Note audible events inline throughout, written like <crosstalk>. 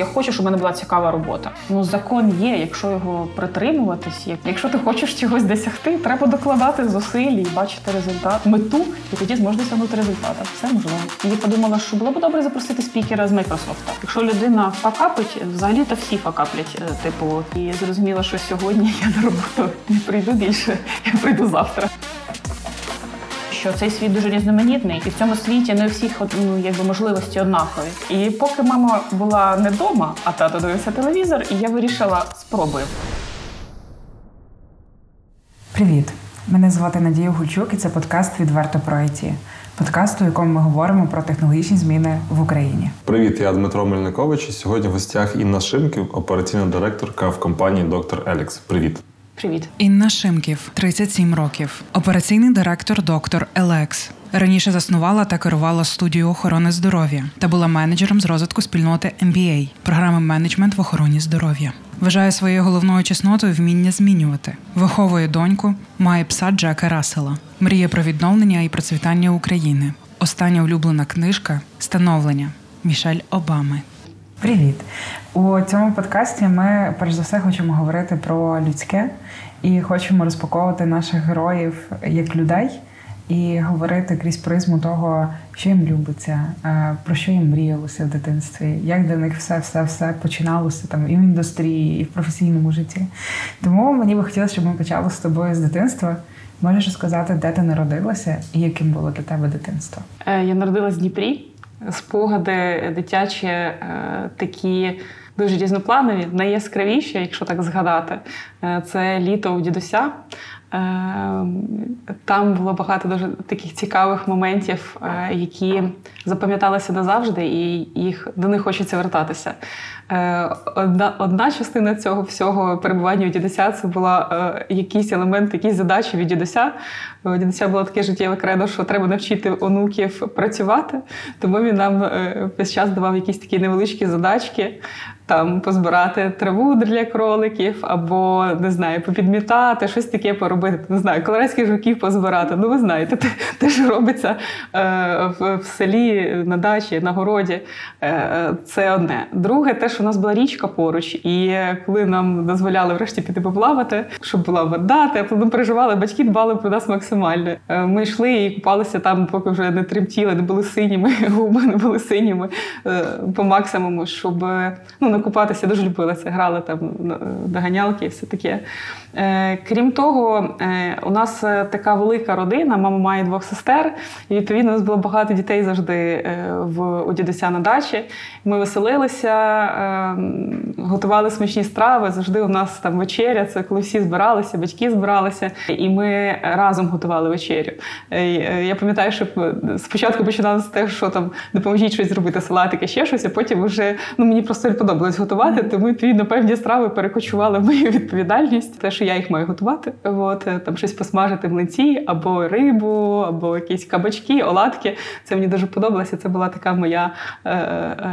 Я хочу, щоб в мене була цікава робота. Ну закон є, якщо його притримуватись, якщо ти хочеш чогось досягти, треба докладати зусиль і бачити результат, мету, і тоді зможеш досягнути результату. Все можливо. І я подумала, що було б добре запросити спікера з Microsoft. Якщо людина факапить, взагалі то всі факаплять. Е, типу, і зрозуміла, що сьогодні я на роботу не прийду більше, я прийду завтра що цей світ дуже різноманітний, і в цьому світі не у всіх ну, якби можливості однакові. І поки мама була не вдома, а тато дивився телевізор, і я вирішила спробую. Привіт! Мене звати Надія Гульчук, і це подкаст Відверто про IT. Подкаст, у якому ми говоримо про технологічні зміни в Україні. Привіт, я Дмитро Мельникович. і Сьогодні в гостях Інна Шимків, операційна директорка в компанії Доктор Елікс. Привіт. Привіт, Інна Шимків, 37 років, операційний директор доктор Елекс. Раніше заснувала та керувала студію охорони здоров'я та була менеджером з розвитку спільноти MBA – програми менеджмент в охороні здоров'я. Вважає своєю головною чеснотою вміння змінювати. Виховує доньку, має пса Джека Рассела. Мріє про відновлення і процвітання України. Остання улюблена книжка становлення Мішель Обами. Привіт! У цьому подкасті ми перш за все хочемо говорити про людське і хочемо розпаковувати наших героїв як людей і говорити крізь призму того, що їм любиться, е, про що їм мріялося в дитинстві, як для них все все все починалося там і в індустрії, і в професійному житті. Тому мені би хотілося, щоб ми почали з тобою з дитинства. Можеш розказати, де ти народилася і яким було для тебе дитинство? Е, я народилась в Дніпрі спогади дитячі е, такі. Дуже різнопланові, найяскравіші, якщо так згадати, е, це літо у дідуся. Е, там було багато дуже таких цікавих моментів, які запам'яталися назавжди, і їх до них хочеться вертатися. Одна одна частина цього всього перебування у дідуся це була якийсь елемент, якісь задачі від дідуся. У дідуся було таке життєве кредо, що треба навчити онуків працювати, тому він нам е, весь час давав якісь такі невеличкі задачки, там позбирати траву для кроликів, або не знаю, попідмітати, щось таке поробити. Не знаю, колорадських жуків позбирати. Ну, ви знаєте, те, те що робиться е, в, в селі, на дачі, на городі. Е, Це одне. Друге, те, що у нас була річка поруч, і коли нам дозволяли врешті піти поплавати, щоб була вода, тепло, ми переживали, батьки дбали про нас максимально. Е, ми йшли і купалися там, поки вже не тремтіли, не були синіми, <laughs> губи не були синіми по максимуму, щоб ну, накупатися. Дуже любили це, грали там доганялки і все таке. Е, крім того, у нас така велика родина, мама має двох сестер, і відповідно у нас було багато дітей завжди в у дідуся на дачі. Ми веселилися, готували смачні страви. Завжди у нас там вечеря, це коли всі збиралися, батьки збиралися, і ми разом готували вечерю. Е, е, я пам'ятаю, що спочатку починали з того, що там допоможіть щось зробити, салатики, ще щось, а потім вже ну мені просто подобалось готувати, тому відповідно певні страви перекочували в мою відповідальність. Те, що я їх маю готувати. От е, там щось посмажити млинці, або рибу, або якісь кабачки, оладки. Це мені дуже подобалося. Це була така моя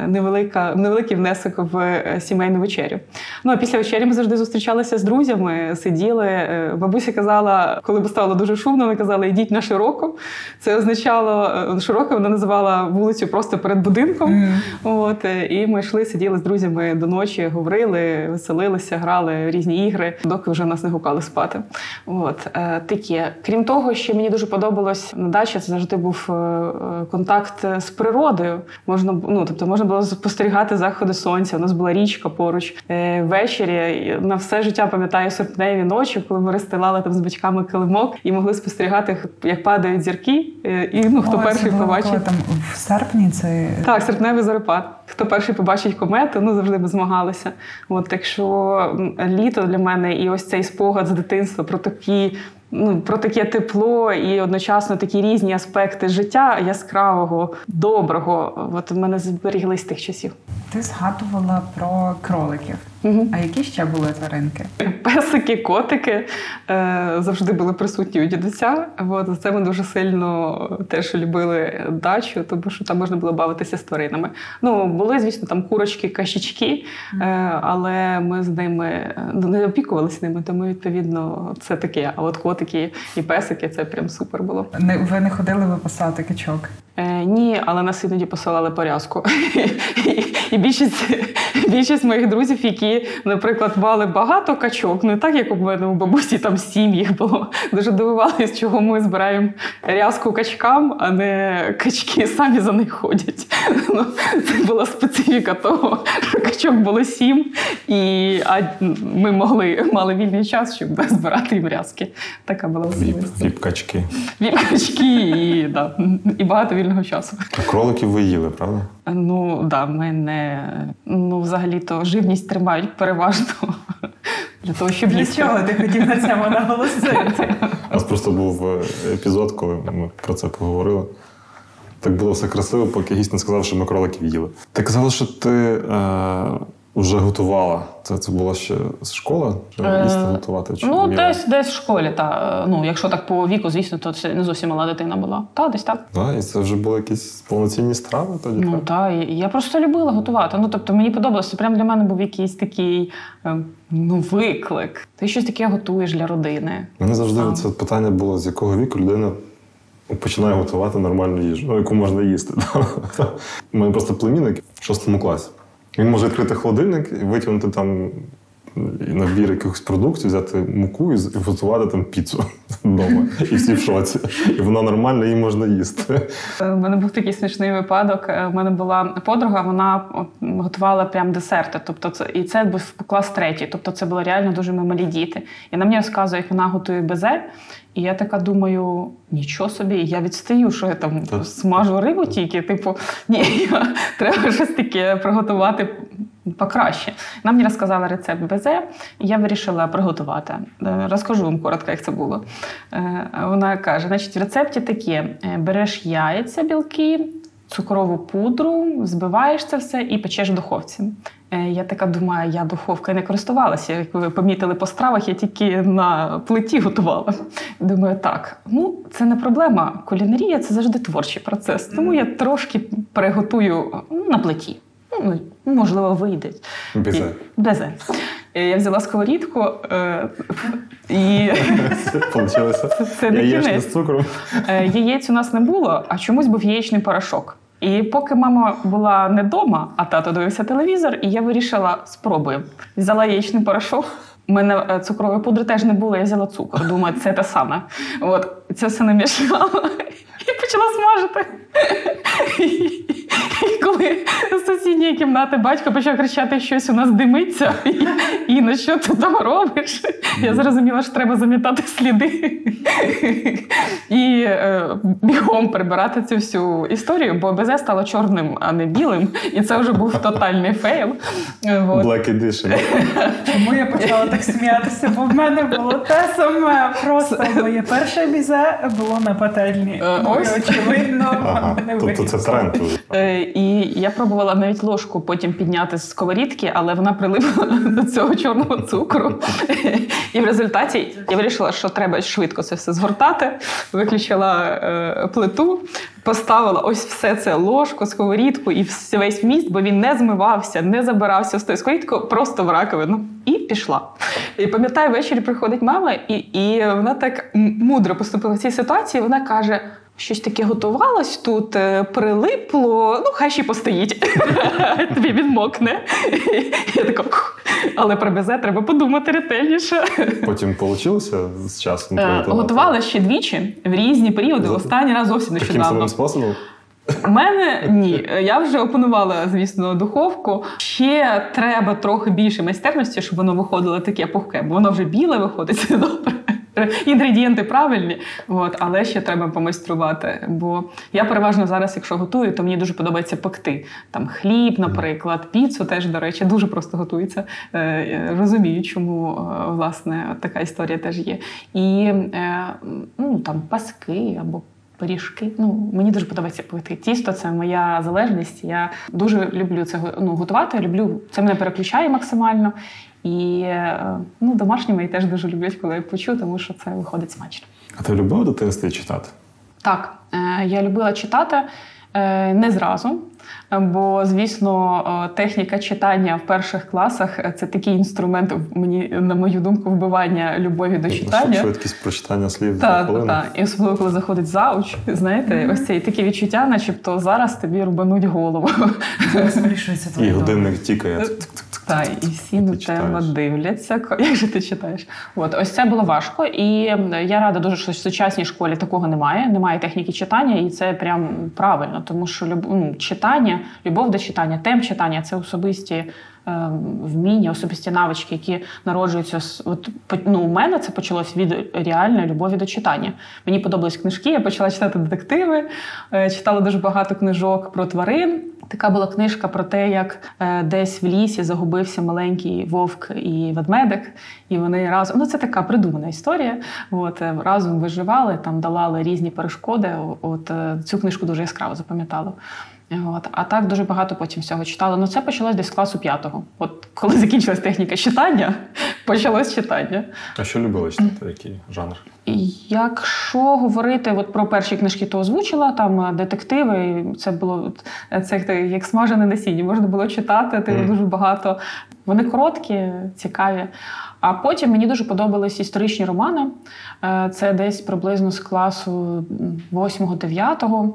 невелика, невеликий внесок в сімейну вечерю. Ну а після вечері ми завжди зустрічалися з друзями, сиділи. Бабуся казала, коли б стало дуже шумно вона казала, йдіть на широко. Це означало е, широко, вона називала вулицю просто перед будинком. Mm. От, е, І ми йшли, сиділи з друзями до ночі, говорили, веселилися, грали різні ігри, доки вже нас не гукали спати. От, е, таке. Крім того, що мені дуже подобалось на дачі, це завжди був контакт з природою. Можна ну, тобто можна було спостерігати заходи сонця. У нас була річка поруч. Ввечері на все життя пам'ятаю серпневі ночі, коли ми розстилали там з батьками килимок і могли спостерігати як падають зірки, е, і ну хто О, перший побачить там в серпні. Це так, серпневий зарепад. Хто перший побачить комету, ну завжди ми змагалися. От так що літо для мене і ось цей спогад з дитинства про такі. Ну, про таке тепло і одночасно такі різні аспекти життя яскравого, доброго. От в мене зберіглись тих часів. Ти згадувала про кроликів. Угу. А які ще були тваринки? Песики, котики е, завжди були присутні у дідуся. От, це ми дуже сильно теж любили дачу, тому що там можна було бавитися з тваринами. Ну, були, звісно, там курочки, кашічки, е, але ми з ними ну, не опікувалися ними, тому відповідно це таке. А от котики і песики це прям супер було. Не, ви не ходили випасати качок? Е, ні, але нас іноді посилали порязку. І більшість більшість моїх друзів, які, наприклад, мали багато качок, не так, як у мене у бабусі там сім їх було. Дуже дивувалися, чого ми збираємо рязку качкам, а не качки самі за них ходять. Ну, Це була специфіка того, що качок було сім, і а ми могли мали вільний час, щоб збирати їм рязки. Така була особливість. Віп-качки. Віп-качки і, да, і багато вільного часу. А кроликів ви їли, правда? Ну да, ми не ну, взагалі-то живність тримають переважно <laughs> для того, щоб Для їсти. чого ти хотів на цьому наголосити? У нас просто був е, епізод, коли ми про це поговорили. Так було все красиво, поки гість не сказав, що ми кроликів їли. Ти казала, що ти е, вже готувала. Це, це була ще з школи? Чи Е, їсти готувати? Чи Ну, десь десь в школі, та ну, якщо так по віку, звісно, то це не зовсім мала дитина була. Та, десь так. Да, і це вже були якісь повноцінні страви тоді. Ну так? і я просто любила готувати. Ну тобто мені подобалося. Прям для мене був якийсь такий е, ну, виклик. Ти щось таке готуєш для родини. Мене завжди Сам. це питання було, з якого віку людина починає готувати нормальну їжу, ну, яку можна їсти. <laughs> У мене просто племінник в шостому класі. Він може відкрити холодильник і витягнути там набір якихось продуктів, взяти муку і готувати там піцу <laughs> вдома. І всі в шоці. І вона нормальна, її можна їсти. У мене був такий смішний випадок. Е, У мене була подруга, вона готувала прям десерти. Тобто, це і це був клас третій. Тобто, це було реально дуже малі діти. І вона мені розказує, як вона готує безе. І я така думаю, нічого собі, я відстаю, що я там Так. смажу рибу тільки. Типу, <laughs> ні, <laughs> треба щось таке приготувати покраще. Нам мені розказала рецепт безе, і я вирішила приготувати. Е, Розкажу вам коротко, як це було. Е, Вона каже: значить, в рецепті таке: е, береш яйця, білки, цукрову пудру, збиваєш це все і печеш в духовці. Е, Я така думаю, я духовкою не користувалася. Як ви помітили по стравах, я тільки на плиті готувала. Думаю, так, ну це не проблема. Кулінарія це завжди творчий процес. Тому я трошки переготую ну, на плиті. Ну, можливо, вийде. Безе. Безе. Е, Я взяла сковорідку е, і <laughs> це не кінець. з цукром. Е, Яєць у нас не було, а чомусь був яєчний порошок. І поки мама була не вдома, а тато дивився телевізор, і я вирішила спробую. Взяла яєчний порошок. У мене цукрової пудри теж не було, я взяла цукор. Думаю, це те саме. От це все намішала <laughs> і почала смажити. І коли з сусідньої кімнати батько почав кричати, щось у нас димиться, і, і на що ти там робиш? Я зрозуміла, що треба замітати сліди і е, бігом прибирати цю всю історію, бо БЗ стало чорним, а не білим. І це вже був тотальний фейл. Е. Black Edition. Чому я почала так сміятися? Бо в мене було те саме. Просто моє перше бізе було на пательні. Е, і, ось. очевидно, Ага. не Тобто це тренд. уже. Я пробувала навіть ложку потім підняти з сковорідки, але вона прилипла <laughs> до цього чорного цукру. І в результаті я вирішила, що треба швидко це все згортати. Виключила е, плиту, поставила ось все це ложку, сковорідку і весь вміст, бо він не змивався, не забирався з тою сковорідкою, просто в раковину. І пішла. І пам'ятаю, ввечері приходить мама, і, і вона так мудро поступила в цій ситуації. Вона каже: щось таке готувалось тут, е, прилипло, ну хай ще постоїть. <laughs> Тобі відмокне. Я така, але про безе треба подумати ретельніше. Потім вийшло з часом Е. Готувала ще двічі в різні періоди. Останній раз зовсім Таким нещодавно. самим способом? У мене ні. Я вже опанувала, звісно, духовку. Ще треба трохи більше майстерності, щоб воно виходило таке пухке, бо воно вже біле виходить <laughs> добре. Інгредієнти правильні, от, але ще треба помайструвати. Бо я переважно зараз, якщо готую, то мені дуже подобається пекти. Там хліб, наприклад, піцу теж, до речі, дуже просто готується. Е, Розумію, чому е, власне така історія теж є. І е, ну, там паски або Пиріжки. Ну, мені дуже подобається пити. Тісто це моя залежність. Я дуже люблю це ну, готувати. Люблю це мене переключає максимально. І е, ну, домашні мої теж дуже люблять, коли я почу, тому що це виходить смачно. А ти любила дитинстві читати? Так, е, я любила читати. Е, Не зразу. Бо, звісно, е, техніка читання в перших класах е, це такий інструмент, мені, на мою думку, вбивання любові до читання. Швидкість прочитання слів за Так, Та. так. І особливо, коли заходить зауч, знаєте, ось це такі відчуття, начебто зараз тобі рубануть голову. І годинник тікає. Так, і всі на читаєш. дивляться. <laughs> Як же ти читаєш? От ось це було важко, і я рада дуже, що в сучасній школі такого немає. Немає техніки читання, і це прям правильно, тому що люб, ну, читання, любов до читання, темп читання це особисті. е, Вміння, особисті навички, які народжуються от ну, у мене це почалось від реальної любові до читання. Мені подобались книжки, я почала читати детективи, е, читала дуже багато книжок про тварин. Така була книжка про те, як е, десь в лісі загубився маленький вовк і ведмедик, і вони разом. Ну, це така придумана історія. От е, разом виживали, там долали різні перешкоди. От е, цю книжку дуже яскраво запам'ятала. От. А так дуже багато потім всього читала. Ну це почалось десь з класу п'ятого. От коли <laughs> закінчилась техніка читання, <laughs> почалось читання. А що любили читати? Який жанр? Якщо говорити от про перші книжки, то озвучила там е, детективи. Це було е, це як, смажене насіння. Можна було читати ти Мгм. дуже багато. Вони короткі, цікаві. А потім мені дуже подобались історичні романи. Е, Це десь приблизно з класу 8-9.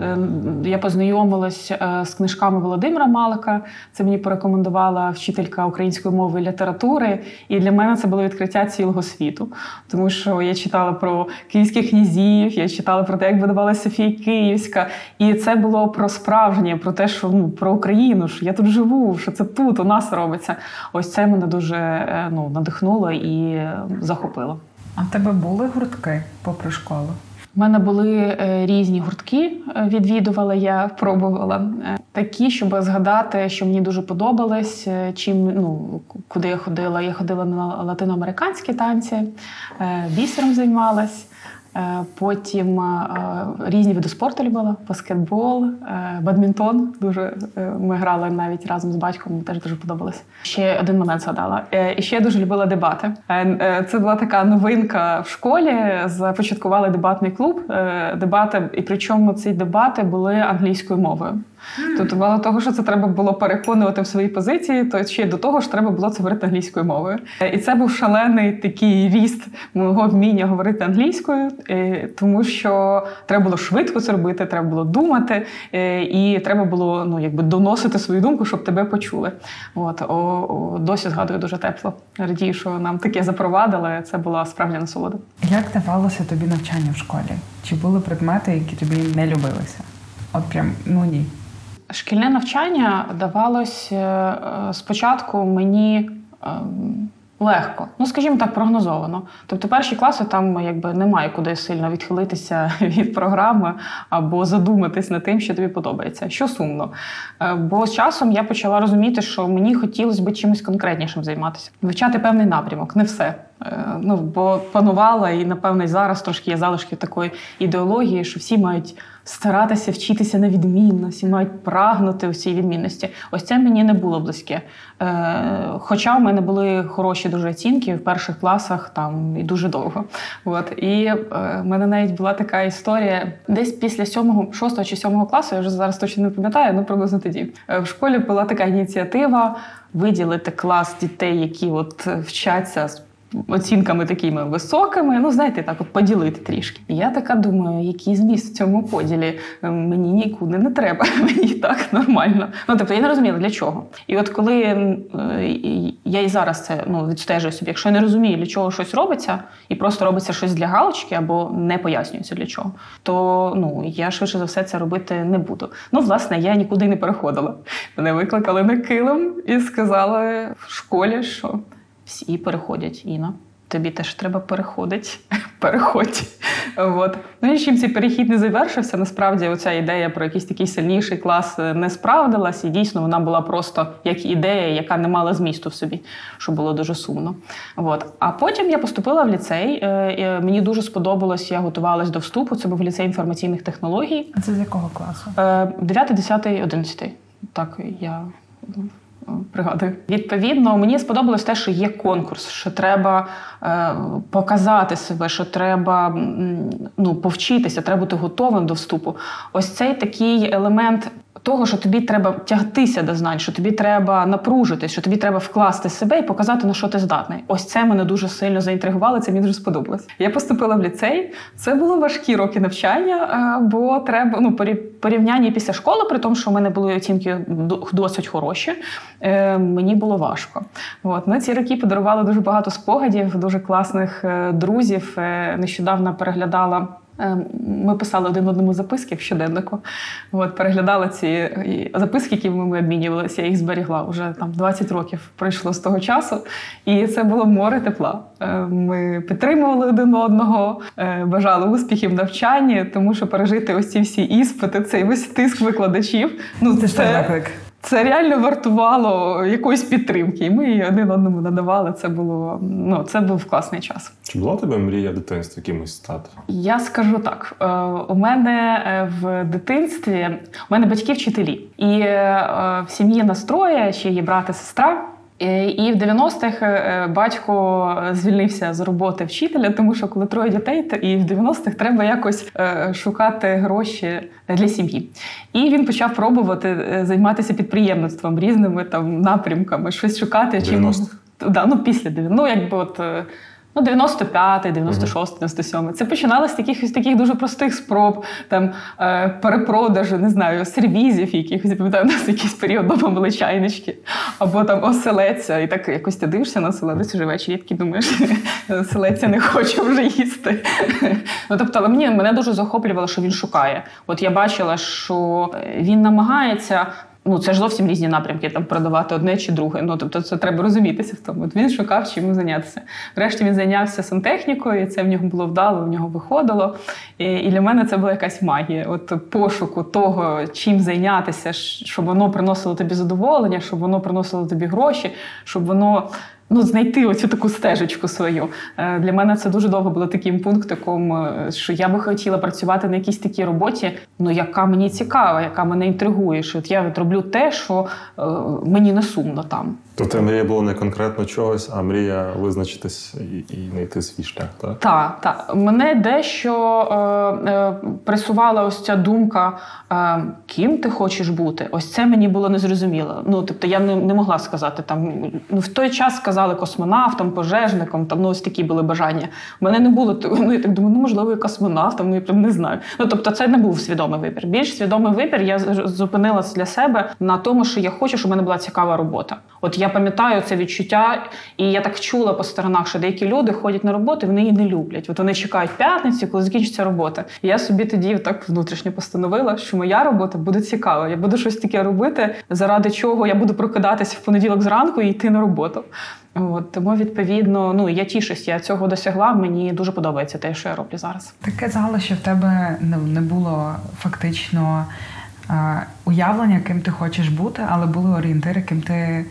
Е, Я познайомилась е, з книжками Володимира Малика. Це мені порекомендувала вчителька української мови і літератури. І для мене це було відкриття цілого світу. Тому що я читала про київських князів, я читала про те, як видавалася Софія Київська. І це було про справжнє, про те, що ну про Україну, що я тут живу, що це тут у нас робиться. Ось це мене дуже е, ну, надихнуло і е, захопило. А в тебе були гуртки попри школу? У мене були е, різні гуртки, е, відвідувала я, пробувала. Е, Такі, щоб згадати, що мені дуже подобалось, чим ну куди я ходила. Я ходила на латиноамериканські танці, бісером займалась. Е, Потім е, різні види спорту любила: баскетбол, е, бадмінтон. Дуже ми грали навіть разом з батьком, теж дуже подобалося. Ще один момент згадала. І ще дуже любила дебати. Це була така новинка в школі. Започаткували дебатний клуб. Дебати, і причому ці дебати були англійською мовою. Тобто, мало того, що це треба було переконувати в своїй позиції, то ще й до того ж треба було це говорити англійською мовою. Е, І це був шалений такий ріст мого вміння говорити англійською, е, тому що треба було швидко це робити, треба було думати, е, і треба було ну, якби доносити свою думку, щоб тебе почули. От о, о, досі згадую дуже тепло. Радію, що нам таке запровадили. Це була справжня насолода. Як давалося тобі навчання в школі? Чи були предмети, які тобі не любилися? От прям ну ні. Шкільне навчання давалось е, е, спочатку мені ем, легко, ну скажімо так, прогнозовано. Тобто, перші класи там якби немає куди сильно відхилитися <laughs> від програми або задуматись над тим, що тобі подобається. Що сумно. Е, Бо з часом я почала розуміти, що мені хотілося б чимось конкретнішим займатися, вивчати певний напрямок, не все. Е, Ну, бо панувала, і напевно зараз трошки є залишки такої ідеології, що всі мають старатися вчитися на відмінно, всі мають прагнути у цій відмінності. Ось це мені не було близьке. Е, Хоча в мене були хороші дуже оцінки в перших класах там і дуже довго. От і е, в мене навіть була така історія, десь після сьомого, шостого чи сьомого класу, я вже зараз точно не пам'ятаю, ну приблизно тоді. Е, В школі була така ініціатива виділити клас дітей, які от е, вчаться з оцінками такими високими. Ну, знаєте, так от поділити трішки. І я така думаю, який зміст в цьому поділі Е, мені нікуди не треба. <laughs> Мені так нормально. Ну тобто я не розуміла для чого. І от коли е, я і зараз це ну відстежую собі, якщо я не розумію, для чого щось робиться, і просто робиться щось для галочки або не пояснюється для чого, то ну я швидше за все це робити не буду. Ну, власне, я нікуди не переходила. Мене викликали на килим і сказали в школі, що всі переходять, Іна. Тобі теж треба переходити. <laughs> Переходь. От. Ну і чим цей перехід не завершився, насправді оця ідея про якийсь такий сильніший клас е, не справдилась, і дійсно вона була просто як ідея, яка не мала змісту в собі, що було дуже сумно. От. А потім я поступила в ліцей. е, Мені дуже сподобалось, я готувалась до вступу. Це був ліцей інформаційних технологій. А це з якого класу? Е, 9, 10, 11. Так, я пригадую. Відповідно, мені сподобалось те, що є конкурс, що треба е, показати себе, що треба ну, повчитися, треба бути готовим до вступу. Ось цей такий елемент. Того, що тобі треба тягтися до знань, що тобі треба напружитись, що тобі треба вкласти себе і показати, на що ти здатний. Ось це мене дуже сильно заінтригувало, це мені дуже сподобалось. Я поступила в ліцей. Це було важкі роки навчання, е, бо треба ну порівняння після школи, при тому, що в мене були оцінки досить хороші. е, Мені було важко. От ну, ці роки подарували дуже багато спогадів, дуже класних е, друзів. Нещодавно переглядала. Е, Ми писали один одному записки в щоденнику. От, переглядала ці записки, які ми обмінювалися, я їх зберігла. Вже там 20 років пройшло з того часу. І це було море тепла. Е, Ми підтримували один одного, е, бажали успіхів в навчанні, тому що пережити ось ці всі іспити, цей весь тиск викладачів. Ну, Це ж той виклик. Це реально вартувало якоїсь підтримки. І ми її один одному надавали. Це було ну це був класний час. Чи була у тебе мрія дитинства кимось стати? Я скажу так: е, у мене е, в дитинстві у мене батьки вчителі, і е, в сім'ї настроє, ще є брат і сестра. Е, І в 90-х е, батько звільнився з роботи вчителя, тому що коли троє дітей, то і в 90-х треба якось е, шукати гроші для сім'ї. І він почав пробувати е, займатися підприємництвом різними там напрямками, щось шукати. В чим 90-х? Да, ну після 90 ну якби от. Е, Ну, 95-й, 96-й, 97-й. Це починалося з таких, з таких дуже простих спроб, там е, перепродажу, не знаю, сервізів якихось, я пам'ятаю, у нас якийсь період дома були чайнички, або там оселеця. І так якось ти дивишся на оселедець уже ввечері, і такий думаєш, <laughs> оселеця не хочу вже їсти. ну, тобто, але мені мене дуже захоплювало, що він шукає. От я бачила, що він намагається. Ну, це ж зовсім різні напрямки, там продавати одне чи друге. Ну, тобто, це треба розумітися в тому. От він шукав, чим зайнятися. Врешті він зайнявся сантехнікою, і це в нього було вдало, в нього виходило. І, і для мене це була якась магія. От пошуку того, чим зайнятися, щоб воно приносило тобі задоволення, щоб воно приносило тобі гроші, щоб воно. Ну, знайти оцю таку стежечку свою. Е, Для мене це дуже довго було таким пунктиком, е, що я би хотіла працювати на якійсь такій роботі, ну яка мені цікава, яка мене інтригує. Що от я от роблю те, що е, мені не сумно там. Тобто мрія була не конкретно чогось, а мрія визначитись і, і знайти свій шлях, так? Так, так. Мене дещо е, е, пресувала ось ця думка, е, ким ти хочеш бути. Ось це мені було незрозуміло. Ну, тобто я не, не могла сказати там. Ну, в той час сказали космонавтом, пожежником, там ну ось такі були бажання. У мене не було ну я так думаю, ну можливо, і космонавтом, ну я прям не знаю. Ну тобто, це не був свідомий вибір. Більш свідомий вибір я зупинилася для себе на тому, що я хочу, щоб у мене була цікава робота. От я пам'ятаю це відчуття, і я так чула по сторонах, що деякі люди ходять на роботу, і вони її не люблять. От вони чекають п'ятниці, коли закінчиться робота. І я собі тоді так внутрішньо постановила, що моя робота буде цікава. Я буду щось таке робити, заради чого я буду прокидатися в понеділок зранку і йти на роботу. От тому, відповідно, ну я тішусь, я цього досягла. Мені дуже подобається те, що я роблю зараз. Ти казала, що в тебе не, було фактично е, уявлення, ким ти хочеш бути, але були орієнтири, ким ти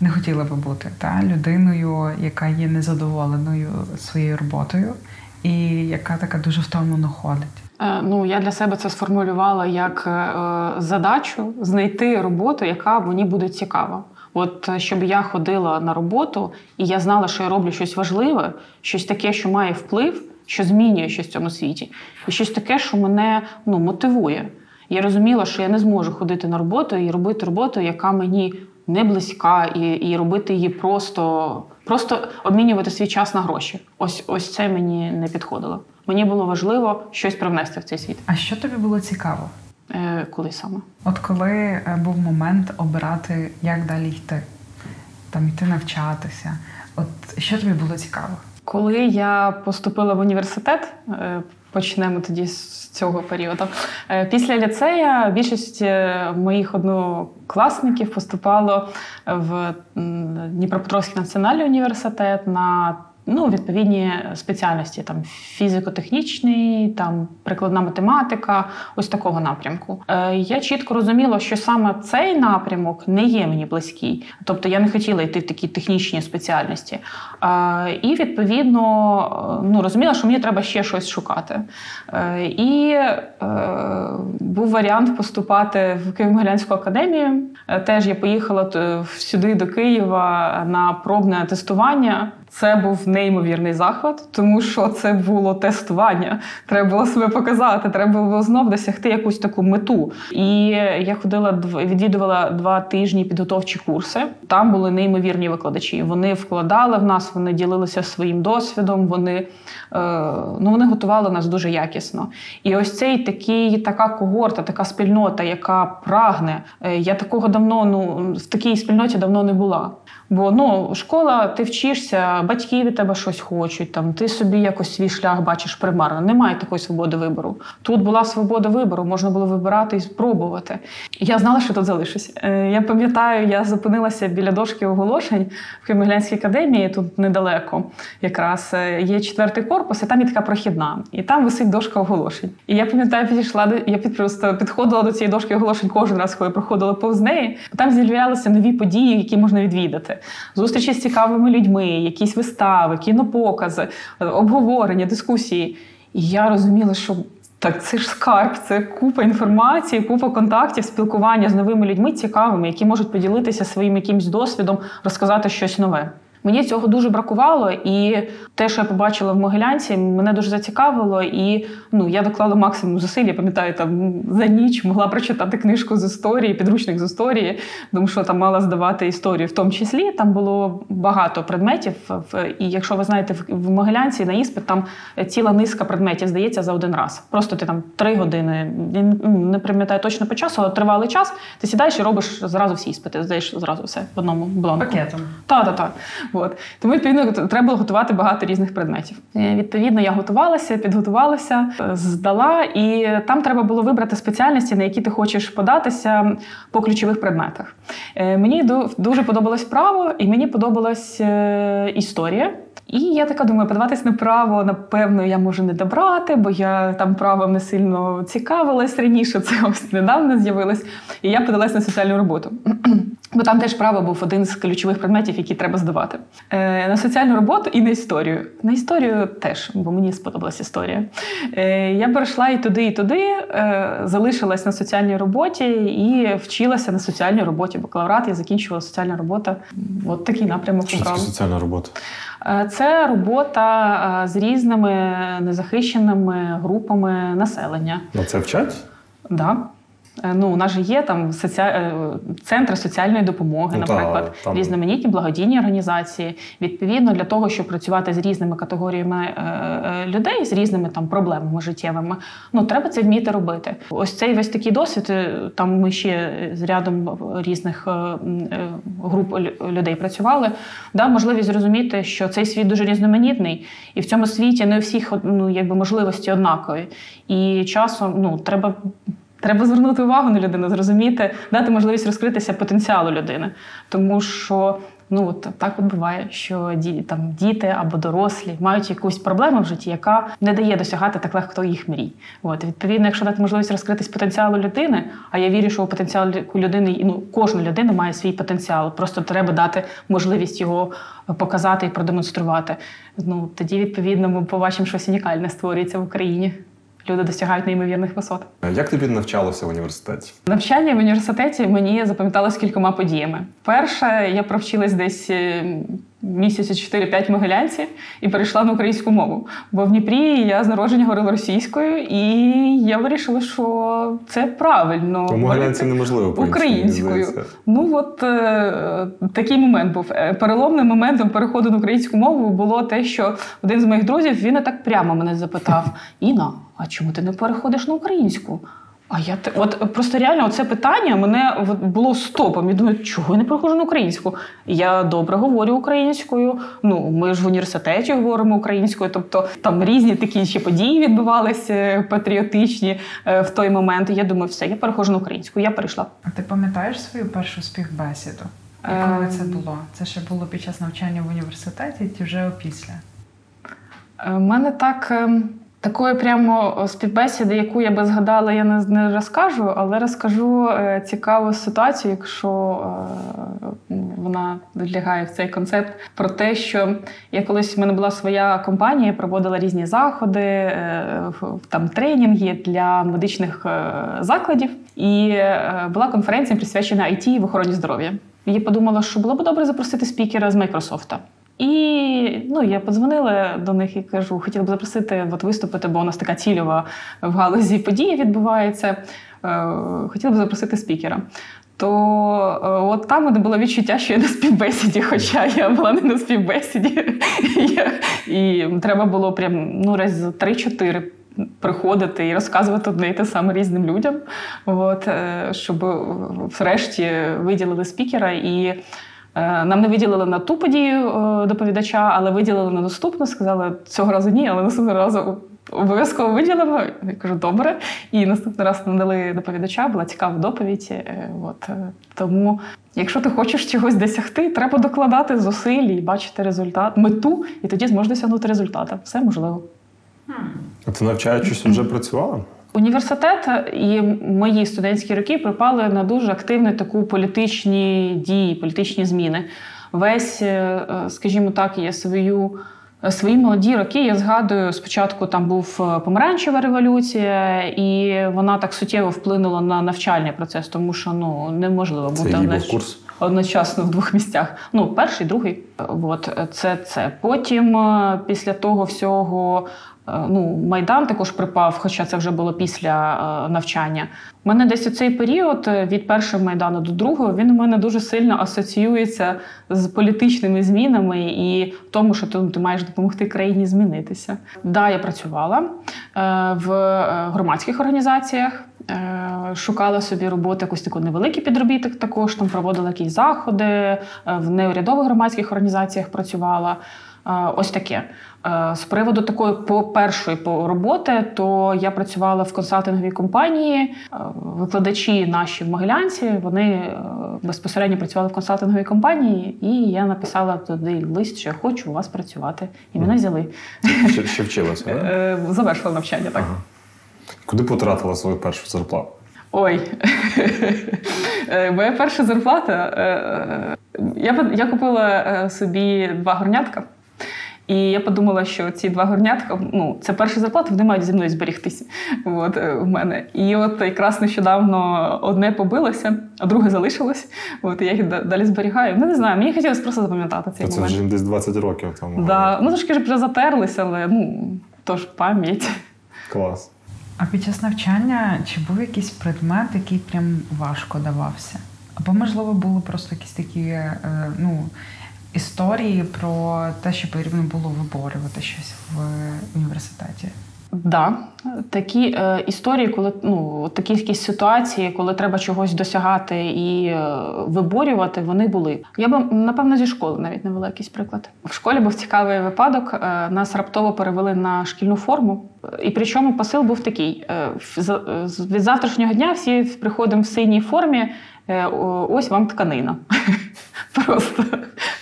не хотіла би бути. Та? Людиною, яка є незадоволеною своєю роботою, і яка така дуже втомлено ходить. Е, Ну, я для себе це сформулювала як е, задачу знайти роботу, яка мені буде цікава. От е, щоб я ходила на роботу, і я знала, що я роблю щось важливе, щось таке, що має вплив, що змінює щось в цьому світі, і щось таке, що мене ну, мотивує. Я розуміла, що я не зможу ходити на роботу і робити роботу, яка мені не близька, і, і робити її просто, просто обмінювати свій час на гроші. Ось ось це мені не підходило. Мені було важливо щось привнести в цей світ. А що тобі було цікаво? Е, коли саме? От коли е, був момент обирати, як далі йти, там йти навчатися. От що тобі було цікаво? Коли я поступила в університет, е, почнемо тоді з цього періоду. Е, Після ліцея більшість е, моїх однокласників поступало в Дніпропетровський національний університет на ну, відповідні спеціальності, там фізико-технічний, там прикладна математика, ось такого напрямку. Е, Я чітко розуміла, що саме цей напрямок не є мені близький, тобто я не хотіла йти в такі технічні спеціальності. Е, І відповідно е, ну, розуміла, що мені треба ще щось шукати. Е, І е, був варіант поступати в Києво-Могилянську академію. Е, Теж я поїхала сюди до Києва на пробне тестування. Це був неймовірний захват, тому що це було тестування. Треба було себе показати, треба було знов досягти якусь таку мету. І я ходила дв- відвідувала два тижні підготовчі курси. Там були неймовірні викладачі. Вони вкладали в нас, вони ділилися своїм досвідом. Вони е, ну вони готували нас дуже якісно. І ось цей такий, така когорта, така спільнота, яка прагне. Е, Я такого давно ну в такій спільноті давно не була. Бо ну, школа, ти вчишся, батьки від тебе щось хочуть, там ти собі якось свій шлях бачиш примарно. Немає такої свободи вибору. Тут була свобода вибору, можна було вибирати і спробувати. Я знала, що тут залишусь. Е, Я пам'ятаю, я зупинилася біля дошки оголошень в Кеміглянській академії, тут недалеко. Якраз е, є четвертий корпус, і там є така прохідна. І там висить дошка оголошень. І я пам'ятаю, підійшла до я просто підходила до цієї дошки оголошень кожен раз, коли проходила повз неї. Там з'являлися нові події, які можна відвідати. Зустрічі з цікавими людьми, якісь вистави, кінопокази, обговорення, дискусії. І я розуміла, що так це ж скарб, це купа інформації, купа контактів, спілкування з новими людьми цікавими, які можуть поділитися своїм якимсь досвідом, розказати щось нове. Мені цього дуже бракувало, і те, що я побачила в Могилянці, мене дуже зацікавило. І ну я доклала максимум зусиль. Я пам'ятаю, там за ніч могла прочитати книжку з історії, підручник з історії, тому що там мала здавати історію, в тому числі там було багато предметів. І якщо ви знаєте, в- Могилянці на іспит там ціла низка предметів здається за один раз. Просто ти там три години не пам'ятаю точно по часу, але тривалий час. Ти сідаєш і робиш зразу всі іспити, здаєш зразу все в одному бланку. Пакетом. Так, так, так. От. Тому відповідно треба було готувати багато різних предметів. Е, Відповідно, я готувалася, підготувалася, е, здала, і там треба було вибрати спеціальності, на які ти хочеш податися по ключових предметах. Е, Мені ду- дуже подобалось право, і мені подобалась історія. І я така думаю, подаватись на право, напевно, я можу не добрати, бо я там правом не сильно цікавилась раніше. Це ось недавно з'явилось. І я подалась на соціальну роботу. Бо там теж право був один з ключових предметів, які треба здавати. Е, на соціальну роботу і на історію. На історію теж, бо мені сподобалась історія. Е, я перейшла і туди, і туди, е, залишилась на соціальній роботі і вчилася на соціальній роботі. Бакалаврат я закінчувала соціальна робота. От такий напрямок Що обрала. соціальна робота? Е, Це робота е, з різними незахищеними групами населення. На це вчать? Да. Е, Ну, у нас же є там соці... е, центри соціальної допомоги, Ну, та, наприклад, різноманітні благодійні організації. Відповідно, для того, щоб працювати з різними категоріями е, людей, з різними там проблемами життєвими, ну треба це вміти робити. Ось цей весь такий досвід. Там ми ще з рядом різних груп людей працювали. Дав можливість зрозуміти, що цей світ дуже різноманітний, і в цьому світі не у всіх ну, якби можливості однакові. І часом ну треба. Треба звернути увагу на людину, зрозуміти, дати можливість розкритися потенціалу людини. Тому що ну от так от буває, що ді- там діти або дорослі мають якусь проблему в житті, яка не дає досягати так легко їх мрій. От відповідно, якщо дати можливість розкритись потенціалу людини, а я вірю, що у потенціал людини ну кожна людина має свій потенціал. Просто треба дати можливість його показати і продемонструвати. Ну тоді відповідно ми побачимо, щось унікальне створюється в Україні. Люди досягають неймовірних висот. Як тобі навчалося в університеті? Навчання в університеті мені запам'яталось кількома подіями. Перше, я провчилась десь е, місяці 4-5 Могилянці і перейшла на українську мову. Бо в Дніпрі я з народження говорила російською, і я вирішила, що це правильно. У Могилянці неможливо українською. Ну от е, такий момент був. Е, Переломним моментом переходу на українську мову було те, що один з моїх друзів він не так прямо мене запитав: <laughs> Іна, а чому ти не переходиш на українську? А я от просто реально це питання мене було стопом. Я думаю, чого я не переходжу на українську? Я добре говорю українською. Ну ми ж в університеті говоримо українською. Тобто там різні такі ще події відбувалися патріотичні е, в той момент. Я думаю, все, я переходжу на українську. Я перейшла. А ти пам'ятаєш свою першу співбесіду? І коли це Ем. було? Це ще було під час навчання в університеті, чи вже опісля? У мене так. Такої прямо співбесіди, яку я би згадала, я не, не розкажу, але розкажу е, цікаву ситуацію, якщо е, вона відлягає в цей концепт, про те, що я колись в мене була своя компанія, проводила різні заходи, е, там тренінги для медичних е, закладів, і е, була конференція присвячена IT в охороні здоров'я. Я подумала, що було б добре запросити спікера з Майкрософта. І ну, я подзвонила до них і кажу, хотіла б запросити от, виступити, бо у нас така цільова в галузі події відбувається. Е, хотіла б запросити спікера. То е, от там мене було відчуття, що я на співбесіді, хоча я була не на співбесіді. <laughs> І треба було прям ну, раз за 3-4 приходити і розказувати одне і те саме різним людям, от, е, щоб врешті виділили спікера. І нам не виділили на ту подію е, доповідача, але виділили на наступну. Сказали, цього разу ні, але наступного разу обов'язково виділимо. Я кажу, добре. І наступний раз надали доповідача, була цікава доповідь. Е, От, е, тому, якщо ти хочеш чогось досягти, треба докладати зусиль і бачити результат, мету, і тоді зможеш досягнути результату. Все можливо. А ти навчаючись вже працювала? Університет і мої студентські роки припали на дуже активні таку політичні дії, політичні зміни. Весь, е, е, скажімо так, я свою. Свої молоді роки я згадую, спочатку там був е, помаранчева революція, і вона так суттєво вплинула на навчальний процес, тому що ну неможливо Це бути був одноч- курс. одночасно в двох місцях. Ну, перший, другий. От е, це це. Потім, е, після того всього, е, ну, Майдан також припав, хоча це вже було після е, навчання. У мене десь у цей період е, від першого майдану до другого він у мене дуже сильно асоціюється з політичними змінами і в тому, що ти, ну, ти маєш допомогти країні змінитися. Да, я працювала е, в е, громадських організаціях. Е, Шукала собі роботу, якусь таку невеликий підробіток також, там проводила якісь заходи, е, в неурядових громадських організаціях працювала. Е, Ось таке. Е, З приводу такої по першої по роботи, то я працювала в консалтинговій компанії. Е, Викладачі наші в Могилянці вони безпосередньо працювали в консалтинговій компанії, і я написала туди лист, що я хочу у вас працювати. І мене взяли. Ще, ще вчилася? <laughs> Е, Завершила навчання, так. Ага. Куди потратила свою першу зарплату? Ой, моя перша зарплата. Я, я купила собі два горнятка. І я подумала, що ці два горнятка, ну, це перша зарплата, вони мають зі мною зберігтися. От, е, у мене. І от якраз нещодавно одне побилося, а друге залишилось. От, і я їх далі зберігаю. Ну, не знаю, мені хотілося просто запам'ятати цей Це момент. вже десь 20 років тому. Да. Ну, трошки ж вже затерлися, але ну, то ж пам'ять. Клас. А під час навчання чи був якийсь предмет, який прям важко давався? Або, можливо, були просто якісь такі е, ну, історії про те, що потрібно було виборювати щось в університеті? Да, такі е, історії, коли ну такі якісь ситуації, коли треба чогось досягати і е, виборювати, вони були. Я би напевно зі школи навіть навела якийсь приклад. В школі був цікавий випадок. Е, нас раптово перевели на шкільну форму. І причому посил був такий: е, від завтрашнього дня всі приходимо в синій формі. Е, Ось вам тканина. <laughs> Просто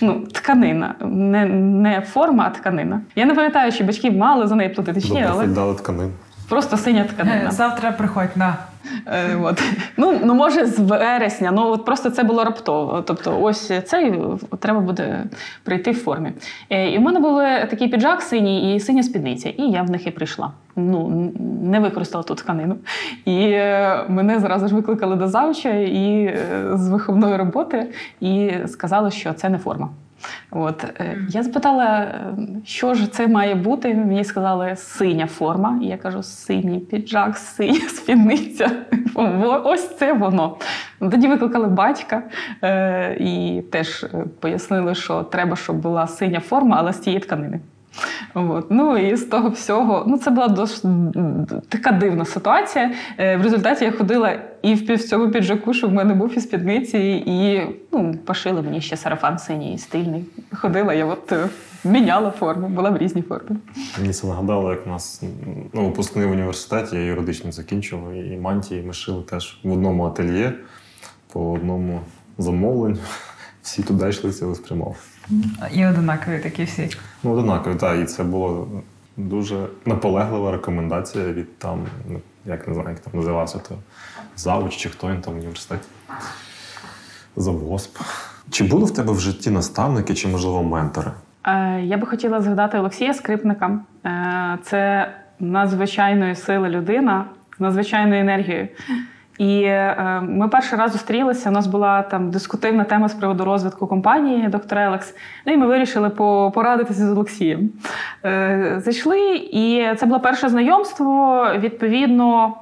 ну, тканина, не, не форма, а тканина. Я не пам'ятаю, чи батьки мали за неї платити чи ні, але дали тканин. просто синя тканина. Завтра приходь на. Е, от. Ну, ну, може, з вересня. Ну, от просто це було раптово. Тобто, ось цей треба буде прийти в формі. Е, І в мене був такий піджак синій і синя спідниця, і я в них і прийшла. Ну, не використала ту тканину. І е, мене зразу ж викликали до завча і е, з виховної роботи, і сказали, що це не форма. От е, я запитала, е, що ж це має бути. Мені сказали синя форма. І я кажу, синій піджак, синя <laughs> спідниця. Ось це воно. Тоді викликали батька е, і теж е, пояснили, що треба, щоб була синя форма, але з тієї тканини. От. Ну і з того всього, ну це була досить така дивна ситуація. Е, В результаті я ходила і в цьому піджаку, що в мене був і спідниці, і ну, пошили мені ще сарафан синій, стильний. Ходила, я от міняла форму, була в різній формі. Мені це нагадало, як у нас ну, випускний в університеті, я юридичний закінчив, і мантії ми шили теж в одному ательє, по одному замовленню. <laughs> Всі туди йшли цілеспрямовано. І одинакові такі всі. Ну, однаково, так, і це було дуже наполеглива рекомендація від там, ну, як не знаю, як там називався, то завуч чи хто він там в університеті. Завгосп. Чи були в тебе в житті наставники чи, можливо, ментори? Е, Я би хотіла згадати Олексія Скрипника. Е, Це надзвичайної сили людина з надзвичайною енергією. І е, ми перший раз зустрілися. У нас була там дискутивна тема з приводу розвитку компанії доктор Елекс. Ну і ми вирішили по- порадитися з Олексієм. Зайшли, і це було перше знайомство. Відповідно,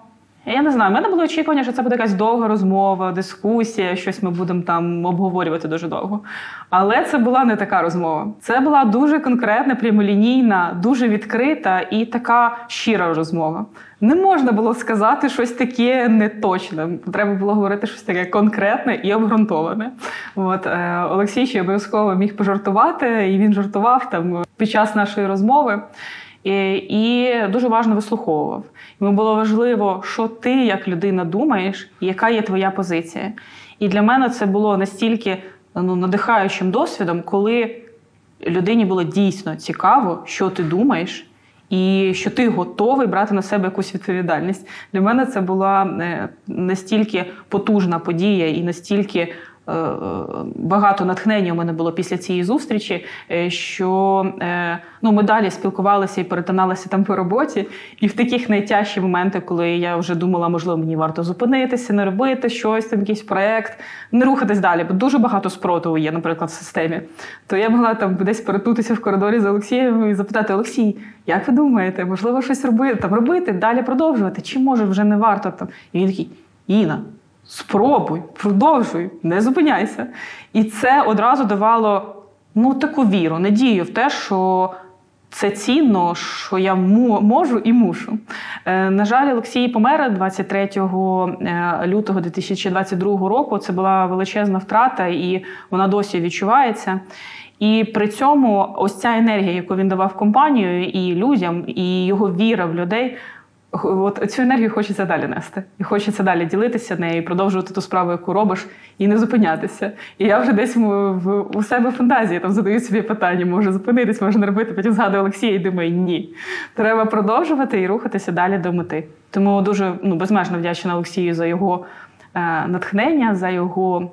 я не знаю, в мене було очікування, що це буде якась довга розмова, дискусія, щось ми будемо там обговорювати дуже довго. Але це була не така розмова. Це була дуже конкретна, прямолінійна, дуже відкрита і така щира розмова. Не можна було сказати щось таке неточне. Треба було говорити щось таке конкретне і обґрунтоване. От е, Олексій ще обов'язково міг пожартувати, і він жартував там під час нашої розмови. І, дуже важно вислуховував. Йому було важливо, що ти як людина думаєш, яка є твоя позиція. І для мене це було настільки ну, надихаючим досвідом, коли людині було дійсно цікаво, що ти думаєш, і що ти готовий брати на себе якусь відповідальність. Для мене це була е, настільки потужна подія і настільки. Е, Багато натхнення у мене було після цієї зустрічі, е, що е, ну, ми далі спілкувалися і перетиналися там по роботі. І в таких найтяжчі моменти, коли я вже думала, можливо, мені варто зупинитися, не робити щось, там якийсь проект, не рухатись далі, бо дуже багато спротиву є, наприклад, в системі. То я могла там десь перетнутися в коридорі з Олексієм і запитати: Олексій, як ви думаєте, можливо, щось робити, там робити, далі продовжувати? Чи може вже не варто там? І він такий: Іна. Спробуй, продовжуй, не зупиняйся. І це одразу давало ну, таку віру, надію в те, що це цінно, що я можу і мушу. Е, на жаль, Олексій помер 23 е, лютого 2022 року. Це була величезна втрата, і вона досі відчувається. І при цьому ось ця енергія, яку він давав компанію і людям, і його віра в людей. От цю енергію хочеться далі нести. І хочеться далі ділитися нею, і продовжувати ту справу, яку робиш, і не зупинятися. І я вже десь в, у себе фантазії там задаю собі питання, може зупинитись, може не робити. Потім згадую Олексія і думаю, ні. Треба продовжувати і рухатися далі до мети. Тому дуже ну, безмежно вдячна Олексію за його е, натхнення, за його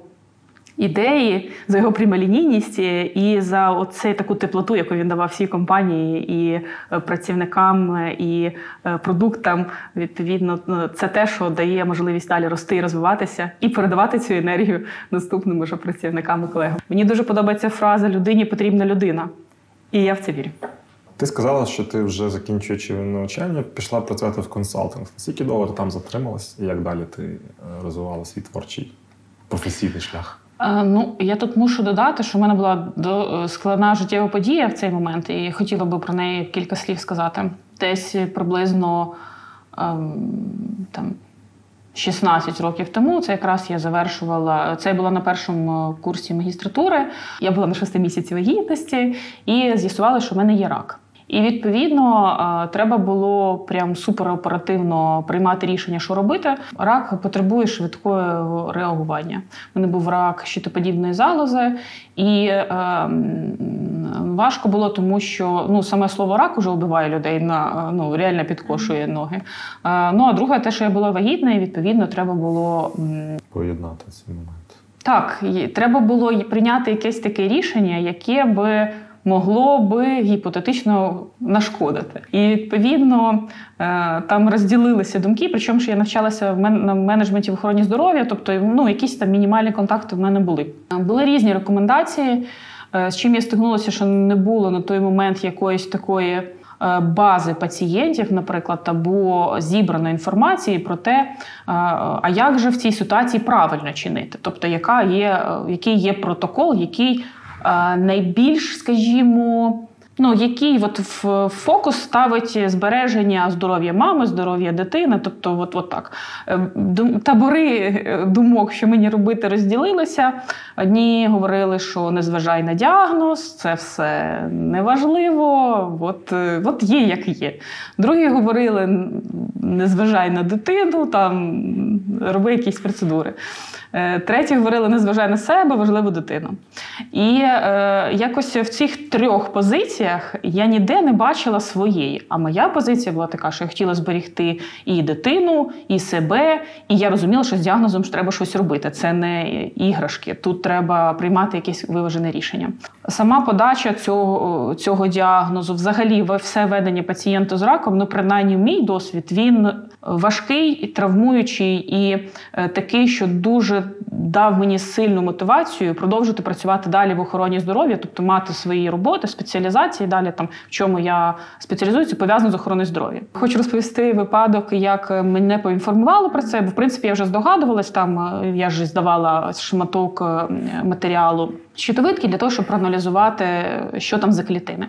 ідеї, за його прямолінійність і за оцей таку теплоту, яку він давав всій компанії і е, працівникам, е, і е, продуктам. Відповідно, це те, що дає можливість далі рости і розвиватися, і передавати цю енергію наступним уже працівникам і колегам. Мені дуже подобається фраза Людині потрібна людина. І я в це вірю. Ти сказала, що ти вже закінчуючи навчання, пішла працювати в консалтинг. Наскільки довго ти там затрималась і як далі ти е, розвивала свій творчий професійний шлях? Е, Ну, я тут мушу додати, що в мене була е, складна життєва подія в цей момент, і хотіла би про неї кілька слів сказати. Десь приблизно ем, там, 16 років тому, це якраз я завершувала. Це була на першому курсі магістратури. Я була на 6 місяці вагітності і з'ясувала, що в мене є рак. І відповідно треба було прям супероперативно приймати рішення, що робити. Рак потребує швидкого реагування. У мене був рак щитоподібної залози, і е, важко було, тому що ну саме слово рак уже вбиває людей на ну реально підкошує ноги. Е, ну а друге, те, що я була вагітна, і відповідно треба було. Поєднати цей момент. так, треба було прийняти якесь таке рішення, яке би могло би гіпотетично нашкодити. І відповідно е, там розділилися думки. Причому що я навчалася в мен- на менеджменті в охороні здоров'я, тобто ну, якісь там мінімальні контакти в мене були. Е, Були різні рекомендації. Е, З чим я стикнулася, що не було на той момент якоїсь такої бази пацієнтів, наприклад, або зібраної інформації про те, а як же в цій ситуації правильно чинити, тобто, яка є, який є протокол, який найбільш, скажімо, Ну, який от в фокус ставить збереження здоров'я мами, здоров'я дитини, тобто, от, от так. Е, Табори е, думок, що мені робити, розділилися. Одні говорили, що не зважай на діагноз, це все неважливо, от, е, от є, як є. Другі говорили, не зважай на дитину, там роби якісь процедури. Е, Треті говорили, не зважай на себе, важливу дитину. І е, якось в цих трьох позиціях я ніде не бачила своєї. А моя позиція була така, що я хотіла зберегти і дитину, і себе. І я розуміла, що з діагнозом ж треба щось робити. Це не іграшки. Тут треба приймати якесь виважене рішення. Сама подача цього, цього діагнозу, взагалі, все ведення пацієнта з раком, ну принаймні мій досвід, він важкий, травмуючий і е, такий, що дуже дав мені сильну мотивацію продовжити працювати далі в охороні здоров'я, тобто мати свої роботи, спеціалізації далі, там в чому я спеціалізуюся, пов'язано з охороною здоров'я. Хочу розповісти випадок, як мене поінформували про це, бо в принципі я вже здогадувалась. Там е, я ж здавала шматок е, матеріалу щитовидки для того, щоб проаналізувати, що там за клітини.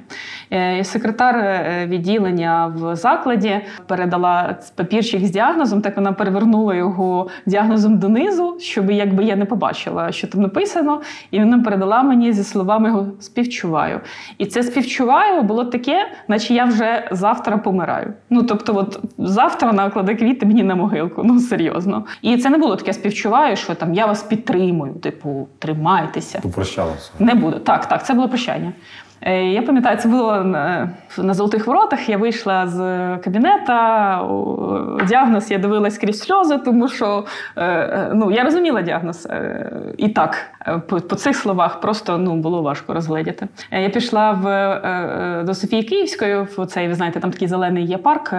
Е, секретар е, відділення в закладі передала папірчик з діагнозом, так вона перевернула його діагнозом донизу, щоб якби я не побачила, що там написано, і вона передала мені зі словами його співчуваю. І це співчуваю було таке, наче я вже завтра помираю. Ну тобто, от завтра вона квіти мені на могилку. Ну серйозно. І це не було таке співчуваю, що там я вас підтримую, типу, тримайтеся. Попрощалася. Не буду. Так, так, це було прощання. Е, Я пам'ятаю, це було на, золотих воротах. Я вийшла з кабінета. Діагноз я дивилась крізь сльози, тому що е, ну, я розуміла діагноз. е, І так, по, по цих словах просто ну, було важко розгледіти. Я пішла в, до Софії Київської, в цей, ви знаєте, там такий зелений є парк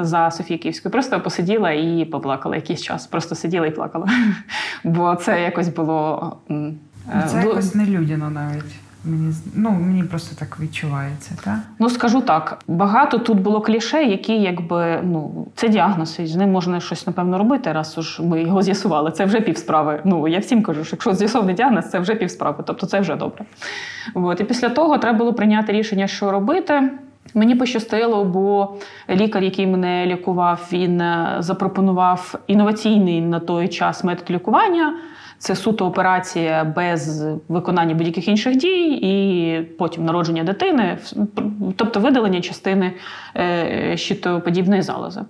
за Софією Київською. Просто посиділа і поплакала якийсь час. Просто сиділа і плакала. <laughs> Бо це якось було. Е, Це було- якось нелюдяно навіть. Мені ну мені просто так відчувається, так? Ну скажу так, багато тут було кліше, які якби ну це діагноз, і з ним можна щось напевно робити, раз уж ми його з'ясували. Це вже півсправи. Ну я всім кажу, що якщо з'ясований діагноз, це вже півсправи, тобто це вже добре. От і після того треба було прийняти рішення, що робити. Мені пощастило, бо лікар, який мене лікував, він е, запропонував інноваційний на той час метод лікування. Це суто операція без виконання будь-яких інших дій, і потім народження дитини, тобто видалення частини е, щитоподібної залози.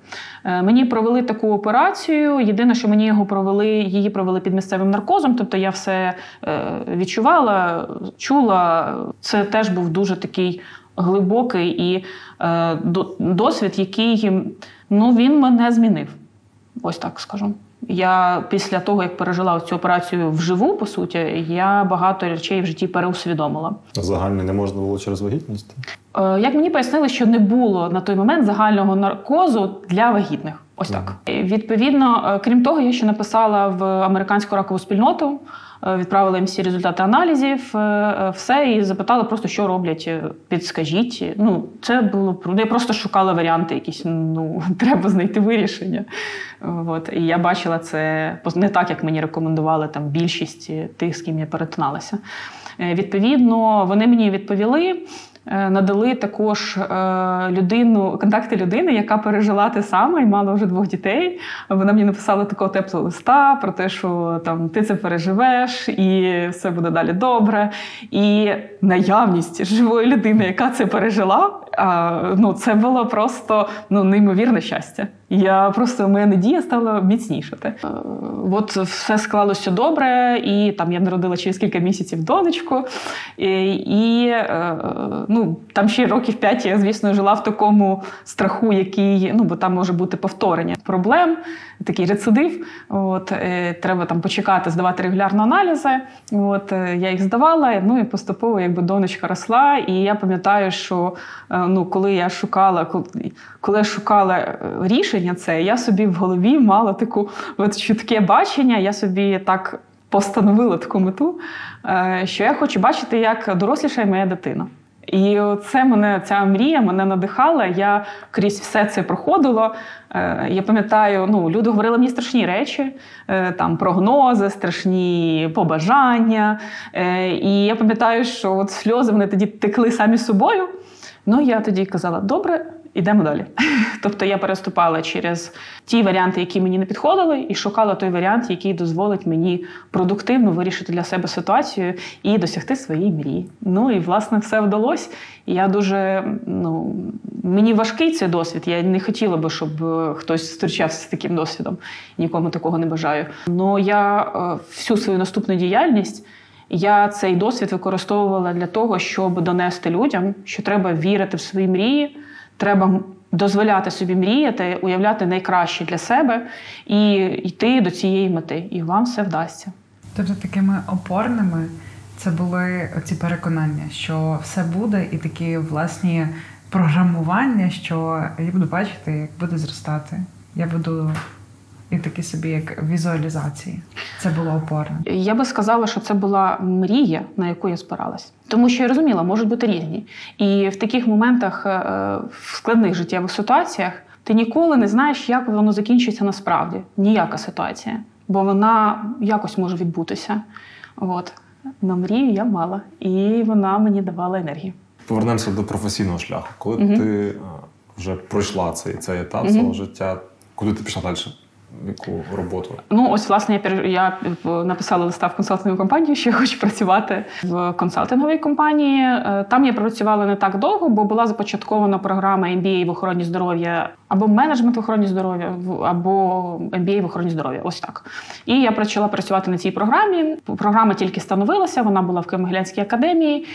Е, Мені провели таку операцію. Єдине, що мені його провели, її провели під місцевим наркозом. Тобто я все е, відчувала, чула. Це теж був дуже такий глибокий і досвід, який ну, він мене змінив. Ось так скажу. Я після того, як пережила цю операцію вживу, по суті, я багато речей в житті переусвідомила. Загально не можна було через вагітність. Е, Як мені пояснили, що не було на той момент загального наркозу для вагітних. Ось так. Відповідно, е, крім того, я ще написала в американську ракову спільноту, е, відправила їм всі результати аналізів, все, і запитала просто, що роблять. Підскажіть. Ну, це було я просто шукала варіанти, якісь ну <laughs> треба знайти вирішення. От і я бачила це не так, як мені рекомендували там більшість тих, з ким я перетиналася. Відповідно, вони мені відповіли. Е, Надали також е, людину контакти людини, яка пережила те саме і мала вже двох дітей. Вона мені написала такого теплого листа про те, що там ти це переживеш, і все буде далі добре. І наявність живої людини, яка це пережила, ну це було просто ну неймовірне щастя. Я просто моя надія стала міцнішати. От все склалося добре, і там я народила через кілька місяців донечку. І, і е, ну, там ще років п'ять я, звісно, жила в такому страху, який ну, бо там може бути повторення проблем, такий рецидив. От, е, треба там почекати, здавати регулярно аналізи. От, е, я їх здавала, ну і поступово якби донечка росла. І я пам'ятаю, що ну, коли я шукала, коли, коли я шукала е, рішення, це я собі в голові мала таку от чітке бачення, я собі так постановила таку мету, е, що я хочу бачити, як дорослішає моя дитина. І це мене ця мрія мене надихала. Я крізь все це проходила. Е, Я пам'ятаю, ну люди говорили мені страшні речі, там прогнози, страшні побажання. І я пам'ятаю, що от сльози вони тоді текли самі собою. Ну я тоді казала: добре, ідемо далі. <laughs> Тобто я переступала через ті варіанти, які мені не підходили, і шукала той варіант, який дозволить мені продуктивно вирішити для себе ситуацію і досягти своєї мрії. Ну і власне все вдалося. І я дуже ну, Мені важкий цей досвід. Я не хотіла би, щоб е, хтось зустрічався з таким досвідом. Нікому такого не бажаю. Але я е, всю свою наступну діяльність. Я цей досвід використовувала для того, щоб донести людям, що треба вірити в свої мрії, треба дозволяти собі мріяти, уявляти найкраще для себе і йти до цієї мети. І вам все вдасться. Тобто такими опорними це були ці переконання, що все буде, і такі власні програмування, що я буду бачити, як буде зростати. Я буду і такі собі, як візуалізації. Це було опорно. Я би сказала, що це була мрія, на яку я спиралась. Тому що я розуміла, можуть бути різні. І в таких моментах, е, в складних життєвих ситуаціях, ти ніколи не знаєш, як воно закінчиться насправді. Ніяка ситуація. Бо вона якось може відбутися. От. На мрію я мала, і вона мені давала енергію. Повернемося до професійного шляху. Коли Мгм. ти е, вже пройшла цей, цей етап Мгм. свого життя, куди ти пішла далі? Яку роботу? Ну, ось, власне, я я е, написала листа в консалтингову компанію, що я хочу працювати в консалтинговій компанії. Е, Там я працювала не так довго, бо була започаткована програма MBA в охороні здоров'я або менеджмент в охороні здоров'я, або MBA в охороні здоров'я. Ось так. І я почала працювати на цій програмі. Програма тільки становилася, вона була в Києво-Могилянській академії.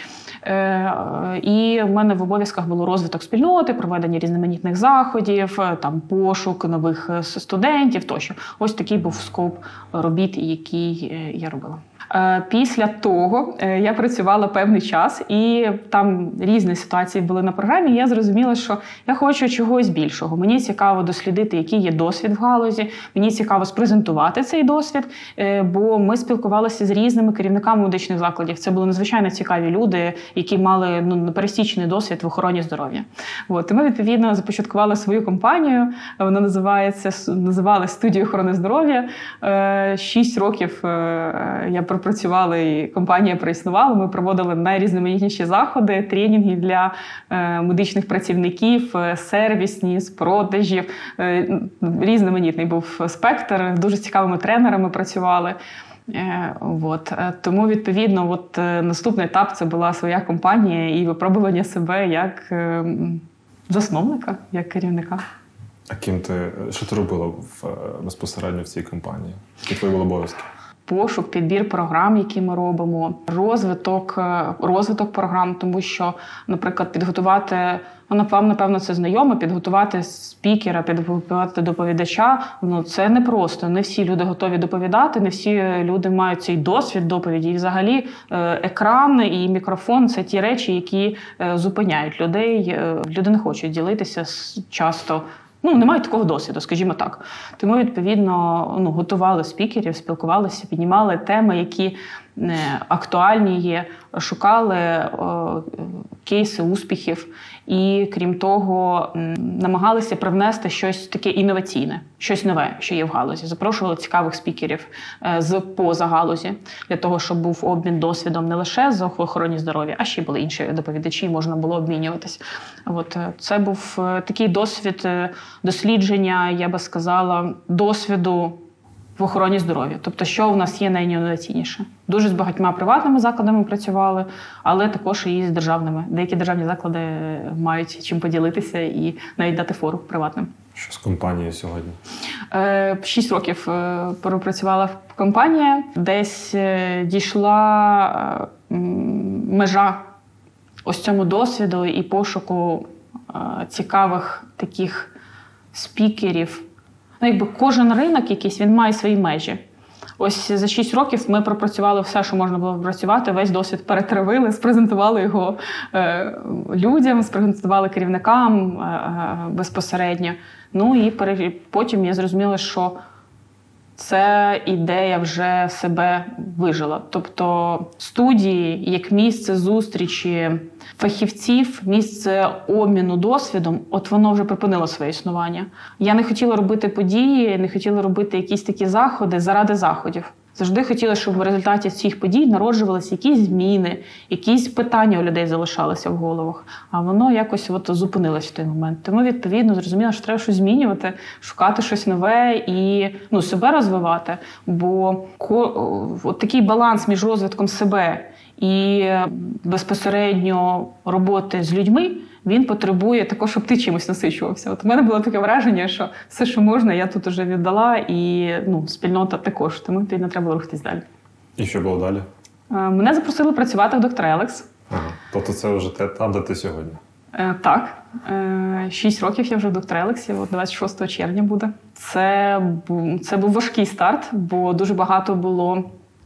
Е, І в мене в обов'язках було розвиток спільноти, проведення різноманітних заходів, е, там пошук нових е, студентів тощо. Ось такий був скоп робіт, який я робила. Е, Після того е, я працювала певний час, і там різні ситуації були на програмі. Я зрозуміла, що я хочу чогось більшого. Мені цікаво дослідити, який є досвід в галузі. Мені цікаво спрезентувати цей досвід, е, бо ми спілкувалися з різними керівниками медичних закладів. Це були надзвичайно цікаві люди, які мали ну непересічний досвід в охороні здоров'я. От і ми відповідно започаткували свою компанію. Вона називається називали студію охорони здоров'я. Шість років я пропрацювала і компанія проіснувала. Ми проводили найрізноманітніші заходи, тренінги для е, медичних працівників, е, сервісні, з продажів. Е, Різноманітний був спектр. Дуже цікавими тренерами працювали. От. Тому, відповідно, от наступний етап це була своя компанія і випробування себе як засновника, як керівника. А ким ти що ти робила в, безпосередньо в цій компанії? Які твої були обов'язки? Пошук, підбір програм, які ми робимо, розвиток, е, розвиток програм, тому що, наприклад, підготувати, ну, напевно, напевно, це знайомо, підготувати спікера, підготувати доповідача. Ну це не просто. Не всі люди готові доповідати, не всі люди мають цей досвід доповіді. І взагалі е, екран і мікрофон це ті речі, які е, зупиняють людей. Е, Люди не хочуть ділитися часто. Ну, не мають такого досвіду, скажімо так. Тому, відповідно, ну, готували спікерів, спілкувалися, піднімали теми, які е, актуальні є, шукали е, кейси успіхів. І крім того, намагалися привнести щось таке інноваційне, щось нове, що є в галузі. Запрошували цікавих спікерів е, з поза галузі для того, щоб був обмін досвідом не лише з охороні здоров'я, а ще були інші доповідачі, і можна було обмінюватись. От е, це був е, такий досвід дослідження, я би сказала, досвіду в охороні здоров'я. Тобто, що в нас є найінноваційніше. Дуже з багатьма приватними закладами працювали, але також і з державними. Деякі державні заклади мають чим поділитися і навіть дати фору приватним. Що з компанією сьогодні? Е, Шість років е, пропрацювала в компанія, десь е, дійшла межа ось цьому досвіду і пошуку цікавих таких спікерів. Ну, якби кожен ринок якийсь він має свої межі. Ось за 6 років ми пропрацювали все, що можна було працювати. Весь досвід перетравили, спрезентували його е, людям, спрезентували керівникам е, е, безпосередньо. Ну і потім я зрозуміла, що це ідея вже себе вижила. Тобто студії як місце зустрічі фахівців, місце обміну досвідом, от воно вже припинило своє існування. Я не хотіла робити події, не хотіла робити якісь такі заходи заради заходів. Завжди хотіла, щоб в результаті цих подій народжувалися якісь зміни, якісь питання у людей залишалися в головах. А воно якось от зупинилось в той момент. Тому відповідно зрозуміла, що треба щось змінювати, шукати щось нове і ну, себе розвивати. Бо от такий баланс між розвитком себе і безпосередньо роботи з людьми він потребує також, щоб ти чимось насичувався. От у мене було таке враження, що все, що можна, я тут вже віддала, і ну, спільнота також, тому відповідно треба було рухатись далі. І що було далі? Е, Мене запросили працювати в доктор Елекс. Ага. Тобто це вже те там, де ти сьогодні. Е, Так, Е, шість років я вже в доктор Елексі, от 26 червня буде. Це, це був важкий старт, бо дуже багато було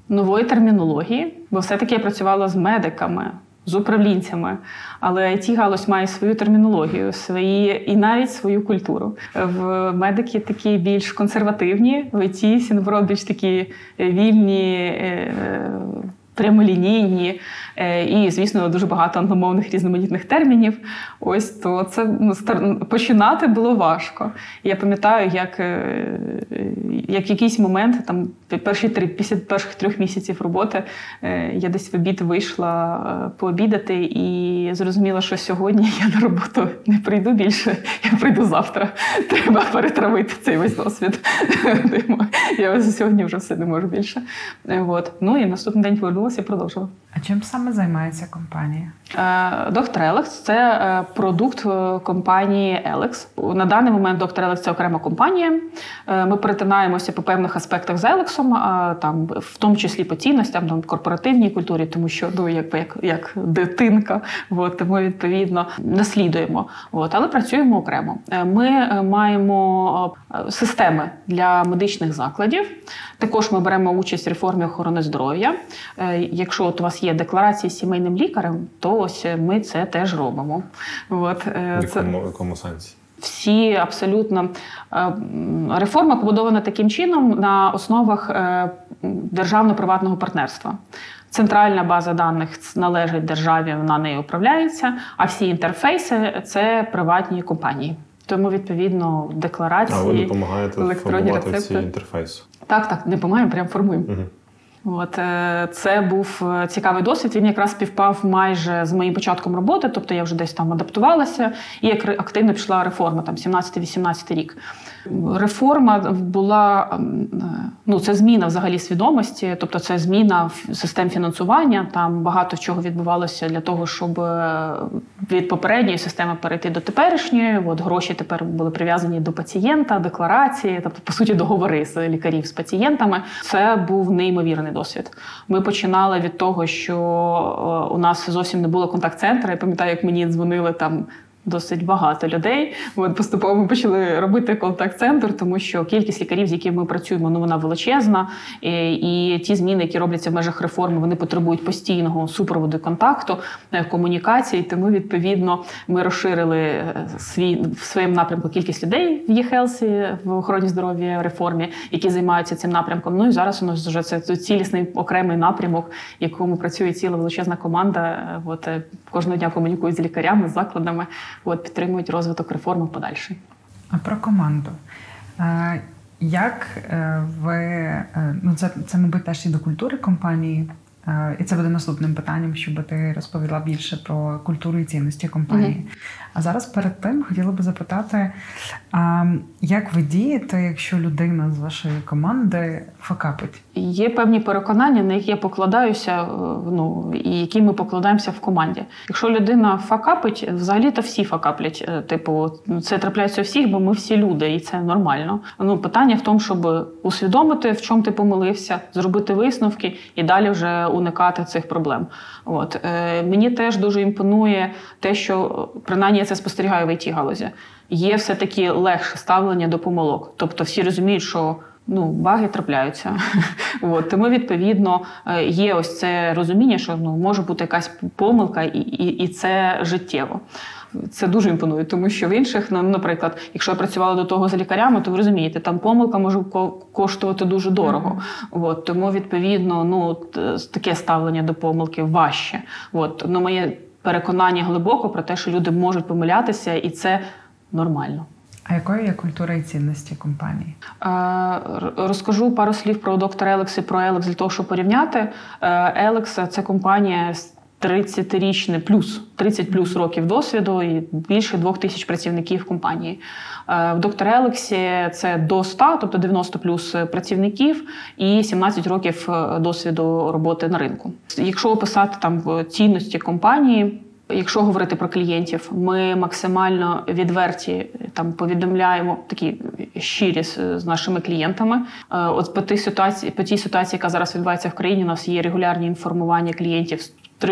нової термінології, бо все-таки я працювала з медиками, з управлінцями. Але it галузь має свою термінологію, свої і навіть свою культуру. В медики такі більш консервативні, в IT більш такі е, вільні. Прямолінійні е, і, звісно, дуже багато англомовних різноманітних термінів. Ось то це ну, починати було важко. Я пам'ятаю, як, е, як якийсь момент, там перші три після перших трьох місяців роботи, е, я десь в обід вийшла пообідати і зрозуміла, що сьогодні я на роботу не прийду більше, я прийду завтра. <laughs> Треба перетравити цей весь досвід. <laughs> Я сьогодні вже все не можу більше. От. Ну і наступний день повернулася і продовжила. А чим саме займається компанія? Е, Доктор Елекс це е, продукт е, компанії Елекс. На даний момент Доктор Елекс це окрема компанія. Ми перетинаємося по певних аспектах з Елексом, там, в тому числі по цінностям, там, корпоративній культурі, тому що ну, якби, як, як дитинка, от, тому відповідно наслідуємо. От, але працюємо окремо. Ми маємо системи для медичних закладів. Також ми беремо участь в реформі охорони здоров'я. Е, Якщо от у вас є декларації з сімейним лікарем, то ось ми це теж робимо. От, е, В це якому, в якому сенсі? всі абсолютно е, реформа побудована таким чином на основах е, державно-приватного партнерства. Центральна база даних належить державі, вона нею управляється, а всі інтерфейси це приватні компанії. Тому відповідно декларації. А ви допомагаєте електронні формувати ці рецепти. інтерфейси. Так, так, не помагаємо, прям формуємо. Угу. От е, це був е, цікавий досвід. Він якраз співпав майже з моїм початком роботи, тобто я вже десь там адаптувалася, і активно пішла реформа, там 17-18 рік. Реформа була ем, е, ну це зміна взагалі свідомості, тобто це зміна систем фінансування. Там багато чого відбувалося для того, щоб е, від попередньої системи перейти до теперішньої. От гроші тепер були прив'язані до пацієнта, декларації, тобто по суті договори з лікарів з пацієнтами. Це був неймовірний досвід. Ми починали від того, що е, у нас зовсім не було контакт-центру. Я пам'ятаю, як мені дзвонили там. Досить багато людей. От поступово ми почали робити контакт-центр, тому що кількість лікарів, з якими ми працюємо, ну вона величезна. І, і ті зміни, які робляться в межах реформи, вони потребують постійного супроводу контакту, е, комунікації. Тому відповідно ми розширили е, свій в своєму напрямку кількість людей в e в охороні здоров'я реформі, які займаються цим напрямком. Ну і зараз у нас вже це цілісний окремий напрямок, в якому працює ціла величезна команда. Е, От кожного дня комунікують з лікарями, з закладами, от підтримують розвиток реформи подальший. А про команду. Як е, ви е, ну це, це, мабуть, теж і до культури компанії, і це буде наступним питанням, щоб ти розповіла більше про культуру і цінності компанії. Мгм. А зараз перед тим хотіла би запитати, як ви дієте, якщо людина з вашої команди факапить? Є певні переконання, на які я покладаюся, е, ну і які ми покладаємося в команді. Якщо людина факапить, взагалі то всі факаплять. Е, Типу, це трапляється у всіх, бо ми всі люди, і це нормально. Ну питання в тому, щоб усвідомити, в чому ти помилився, зробити висновки і далі вже уникати цих проблем. От е, мені теж дуже імпонує те, що принаймні я це спостерігаю в it галузі. Є все таки легше ставлення до помилок. Тобто всі розуміють, що ну, баги трапляються. <laughs> От, тому, відповідно, е, є ось це розуміння, що ну, може бути якась помилка, і, і, і це життєво. Це дуже імпонує, тому що в інших, ну, наприклад, якщо я працювала до того з лікарями, то ви розумієте, там помилка може ко- коштувати дуже дорого. От, тому, відповідно, ну, таке ставлення до помилки важче. От, ну, моє переконання глибоко про те, що люди можуть помилятися, і це нормально. А якою є культура і цінності компанії? Е, Розкажу пару слів про доктор Елекс і про Елекс для того, щоб порівняти. Е, Елекс це компанія з 30-річне плюс 30 плюс років досвіду і більше двох тисяч працівників компанії. Е, В доктор Елексі це до 100, тобто 90 плюс працівників і 17 років е, досвіду роботи на ринку. Якщо описати там в цінності компанії. Якщо говорити про клієнтів, ми максимально відверті там повідомляємо такі щирі з, з нашими клієнтами. Е, от по тій ситуації, по тій ситуації, яка зараз відбувається в країні, у нас є регулярні інформування клієнтів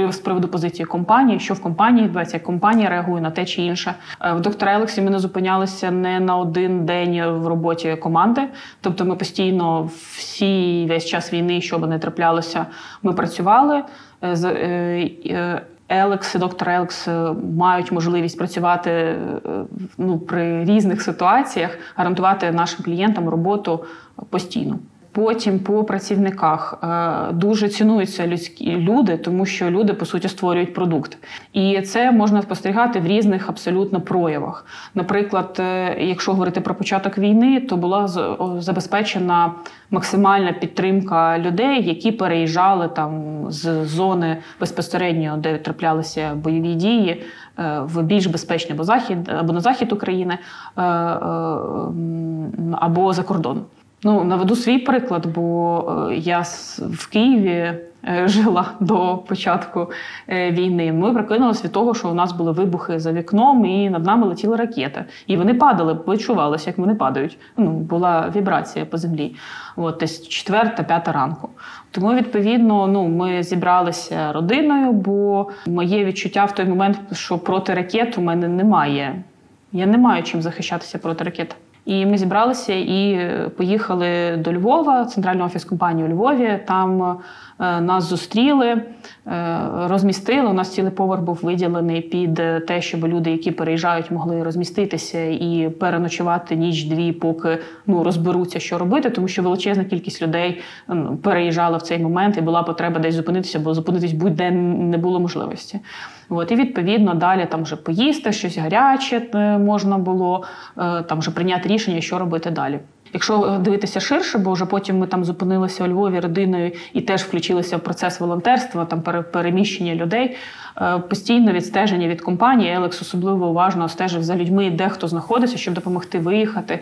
з приводу позиції компанії, що в компанії відбувається, як компанія реагує на те чи інше. Е, в доктора Елексі ми не зупинялися не на один день в роботі команди. Тобто, ми постійно всі весь час війни, що би не траплялося, ми працювали. Е, Елекс і доктор Елекс мають можливість працювати ну, при різних ситуаціях, гарантувати нашим клієнтам роботу постійно. Потім по працівниках е, дуже цінуються людські люди, тому що люди по суті створюють продукт, і це можна спостерігати в різних абсолютно проявах. Наприклад, е, якщо говорити про початок війни, то була забезпечена максимальна підтримка людей, які переїжджали там з зони безпосередньо, де траплялися бойові дії, е, в більш безпечний або захід або на захід України або за кордон. Ну, наведу свій приклад, бо е, я в Києві е, жила <laughs> до початку е, війни. Ми прокинулися від того, що у нас були вибухи за вікном, і над нами летіла ракета. І вони падали, почувалося, як вони падають. Ну, Була вібрація по землі. От десь четверта, п'ята ранку. Тому, відповідно, ну, ми зібралися родиною, бо моє відчуття в той момент, що проти ракет у мене немає. Я не маю чим захищатися проти ракет. І ми зібралися і поїхали до Львова, центральний офіс компанії у Львові. Там е, нас зустріли, е, розмістили. У нас цілий поверх був виділений під те, щоб люди, які переїжджають, могли розміститися і переночувати ніч-дві, поки ну розберуться, що робити, тому що величезна кількість людей переїжджала в цей момент, і була потреба десь зупинитися, бо зупинитись будь-де не було можливості. От, І відповідно далі там вже поїсти, щось гаряче е, можна було, е, там вже прийняти рішення, що робити далі. Якщо дивитися ширше, бо вже потім ми там зупинилися у Львові родиною і теж включилися в процес волонтерства, там переміщення людей. Е, постійно відстеження від компанії. Елекс особливо уважно стежив за людьми, де хто знаходиться, щоб допомогти виїхати,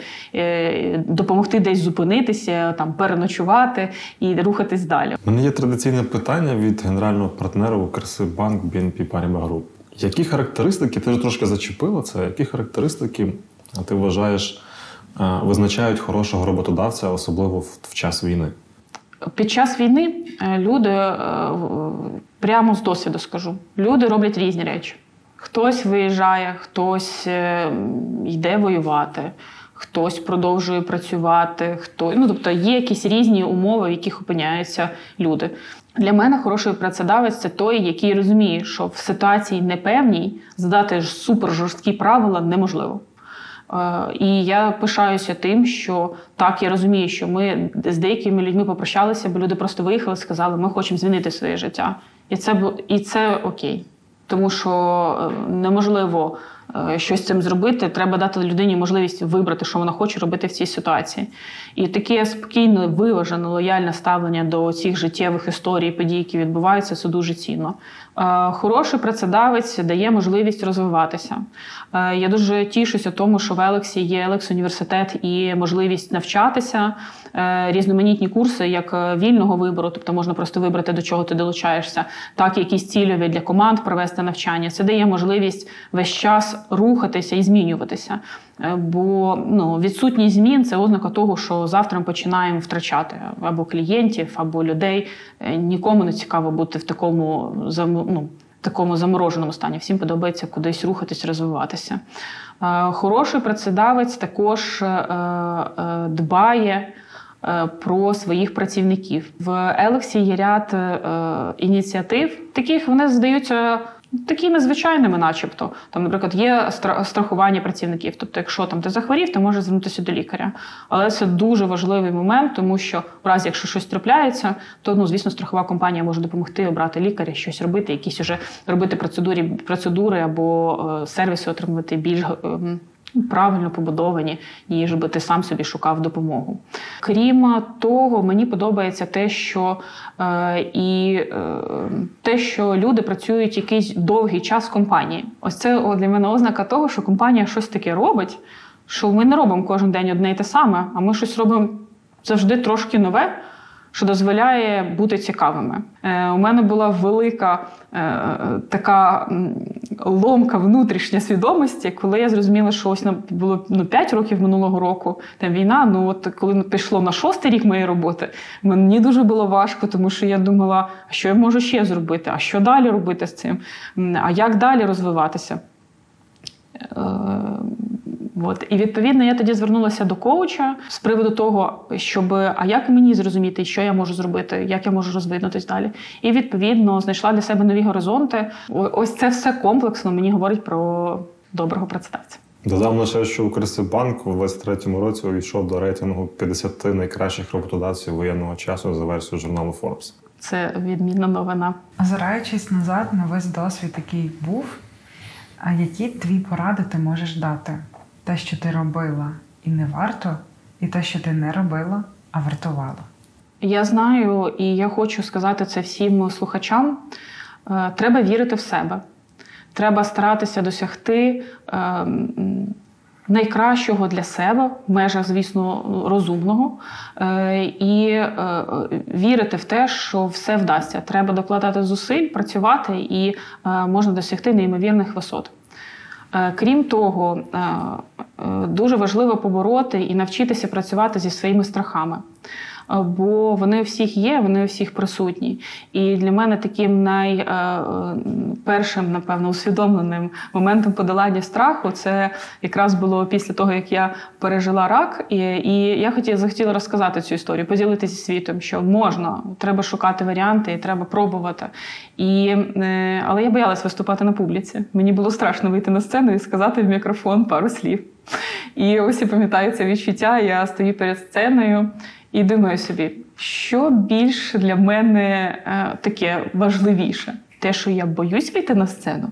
допомогти десь зупинитися, там переночувати і рухатись далі. У мене є традиційне питання від генерального партнера Укрсибанк BNP Paribas Group. Які характеристики ти вже трошки зачепила це? Які характеристики ти вважаєш визначають хорошого роботодавця, особливо в час війни? Під час війни е, люди е, прямо з досвіду скажу, люди роблять різні речі. Хтось виїжджає, хтось е, йде воювати, хтось продовжує працювати, хто ну тобто є якісь різні умови, в яких опиняються люди. Для мене хороший працедавець це той, який розуміє, що в ситуації непевній задати супер жорсткі правила неможливо. Е, і я пишаюся тим, що так я розумію, що ми з деякими людьми попрощалися, бо люди просто виїхали, сказали, ми хочемо змінити своє життя, і це і це окей, тому що е, неможливо щось з цим зробити, треба дати людині можливість вибрати, що вона хоче робити в цій ситуації. І таке спокійне, виважене, лояльне ставлення до цих життєвих історій, подій, які відбуваються, це дуже цінно. Е, хороший працедавець дає можливість розвиватися. Е, я дуже тішуся тому, що в Елексі є Елекс університет і можливість навчатися. Різноманітні курси як вільного вибору, тобто можна просто вибрати, до чого ти долучаєшся, так і якісь цільові для команд провести навчання. Це дає можливість весь час рухатися і змінюватися. Е, бо ну, відсутність змін це ознака того, що завтра ми починаємо втрачати або клієнтів, або людей. Е, нікому не цікаво бути в такому ну, такому замороженому стані. Всім подобається кудись рухатись, розвиватися. Е, хороший працедавець також дбає. Про своїх працівників в Елексі є ряд ініціатив, таких вони здаються Такими звичайними, начебто, там, наприклад, є страхування працівників. Тобто, якщо там ти захворів, ти можеш звернутися до лікаря. Але це дуже важливий момент, тому що в разі, якщо щось трапляється, то ну, звісно, страхова компанія може допомогти обрати лікаря, щось робити, якісь уже робити процедури, процедури або е, сервіси отримувати більш. Правильно побудовані, ніж би ти сам собі шукав допомогу. Крім того, мені подобається те, що е, і е, те, що люди працюють якийсь довгий час в компанії. Ось це для мене ознака того, що компанія щось таке робить, що ми не робимо кожен день одне і те саме, а ми щось робимо завжди трошки нове. Що дозволяє бути цікавими. Е, У мене була велика е, така ломка внутрішня свідомості, коли я зрозуміла, що ось було ну, 5 років минулого року там війна. Ну от коли пішло на шостий рік моєї роботи, мені дуже було важко, тому що я думала, а що я можу ще зробити, а що далі робити з цим, а як далі розвиватися. Е, От. І відповідно я тоді звернулася до коуча з приводу того, щоб а як мені зрозуміти, що я можу зробити, як я можу розвинутись далі. І відповідно знайшла для себе нові горизонти. Ось це все комплексно мені говорить про доброго працедавця. Додам лише, що Укрсибанк у 23-му році увійшов до рейтингу 50 найкращих роботодавців воєнного часу за версією журналу Forbes. Це відмінна новина. Озираючись назад на весь досвід, який був, а які твої поради ти можеш дати? Те, що ти робила і не варто, і те, що ти не робила, а вартувала. Я знаю, і я хочу сказати це всім слухачам. Е, Треба вірити в себе. Треба старатися досягти е, найкращого для себе, в межах, звісно, розумного, е, і вірити в те, що все вдасться. Треба докладати зусиль, працювати, і можна досягти неймовірних висот. Е, Крім того, е, е, дуже важливо побороти і навчитися працювати зі своїми страхами. Е, Бо вони у всіх є, вони у всіх присутні. І для мене таким найпершим, напевно, усвідомленим моментом подолання страху це якраз було після того, як я пережила рак. І, і я хотіла захотіла розказати цю історію, поділитися світом, що можна, треба шукати варіанти і треба пробувати. І, е, але я боялась виступати на публіці. Мені було страшно вийти на сцену і сказати в мікрофон пару слів. І ось я пам'ятаю це відчуття. Я стою перед сценою і думаю собі, що більш для мене е, таке важливіше: те, що я боюсь вийти на сцену,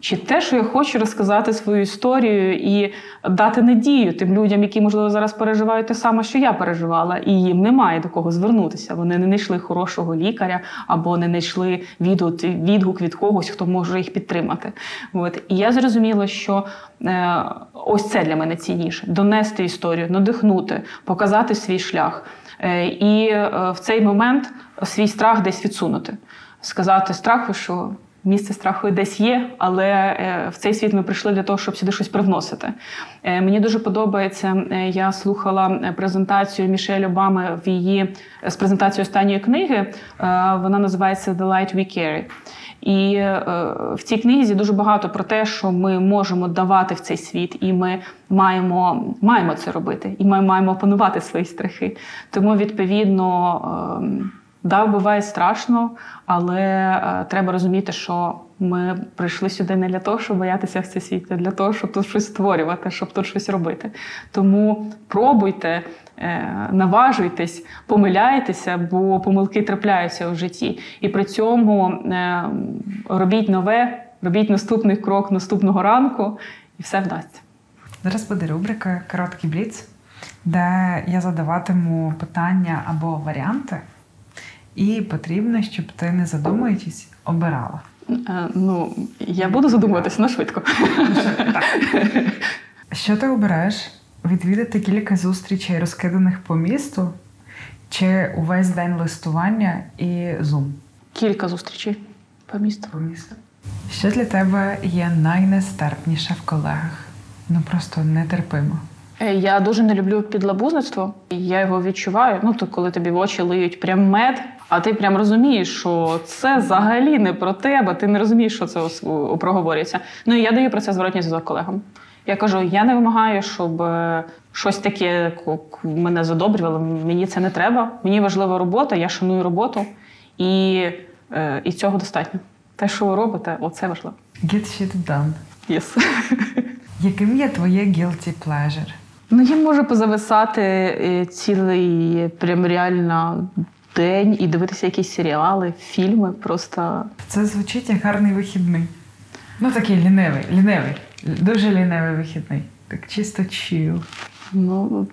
чи те, що я хочу розказати свою історію і дати надію тим людям, які, можливо, зараз переживають те саме, що я переживала, і їм немає до кого звернутися. Вони не знайшли хорошого лікаря або не знайшли відгук, від когось, хто може їх підтримати. От. І я зрозуміла, що е, ось це для мене цінніше: донести історію, надихнути, показати свій шлях. Е, і е, в цей момент свій страх десь відсунути, сказати страху, що місце страху десь є, але е, в цей світ ми прийшли для того, щоб сюди щось привносити. Е, Мені дуже подобається. е, Я слухала презентацію Мішель Обами в її з презентацією останньої книги. Вона називається The Light We Carry. І в цій книзі дуже багато про те, що ми можемо давати в цей світ, і ми маємо, маємо це робити, і ми маємо опанувати свої страхи. Тому, відповідно, е, да, буває страшно, але е, треба розуміти, що ми прийшли сюди не для того, щоб боятися в цей світ, а для того, щоб тут щось створювати, щоб тут щось робити. Тому пробуйте, е, наважуйтесь, помиляйтеся, бо помилки трапляються в житті. І при цьому е, робіть нове, робіть наступний крок наступного ранку, і все вдасться. Зараз буде рубрика Короткий бліц, де я задаватиму питання або варіанти, і потрібно, щоб ти, не задумуючись, обирала. Е, Ну, я буду задумуватися на швидко. Що ти обереш? Відвідати кілька зустрічей, розкиданих по місту, чи увесь день листування і зум Кілька зустрічей по місту. по місту? Що для тебе є найнестерпніше в колегах? Ну просто нетерпимо. Е, Я дуже не люблю підлабузництво. Я його відчуваю. Ну, то коли тобі в очі лиють прям мед, а ти прям розумієш, що це взагалі не про тебе, ти не розумієш, що це проговорюється. Ну і я даю про це зворотній зв'язок колегам. Я кажу: я не вимагаю, щоб е, щось таке мене задобрювало. Мені це не треба. Мені важлива робота, я шаную роботу, і, е, і цього достатньо. Те, що ви робите, оце важливо. Get shit done. Yes. <laughs> Яким є твоє guilty pleasure? Ну, я можу позависати е, цілий прям реально день і дивитися якісь серіали, фільми. Просто Це звучить як гарний вихідний. Ну такий лінивий, лінивий. Дуже лінивий вихідний. Так чисто чил. ну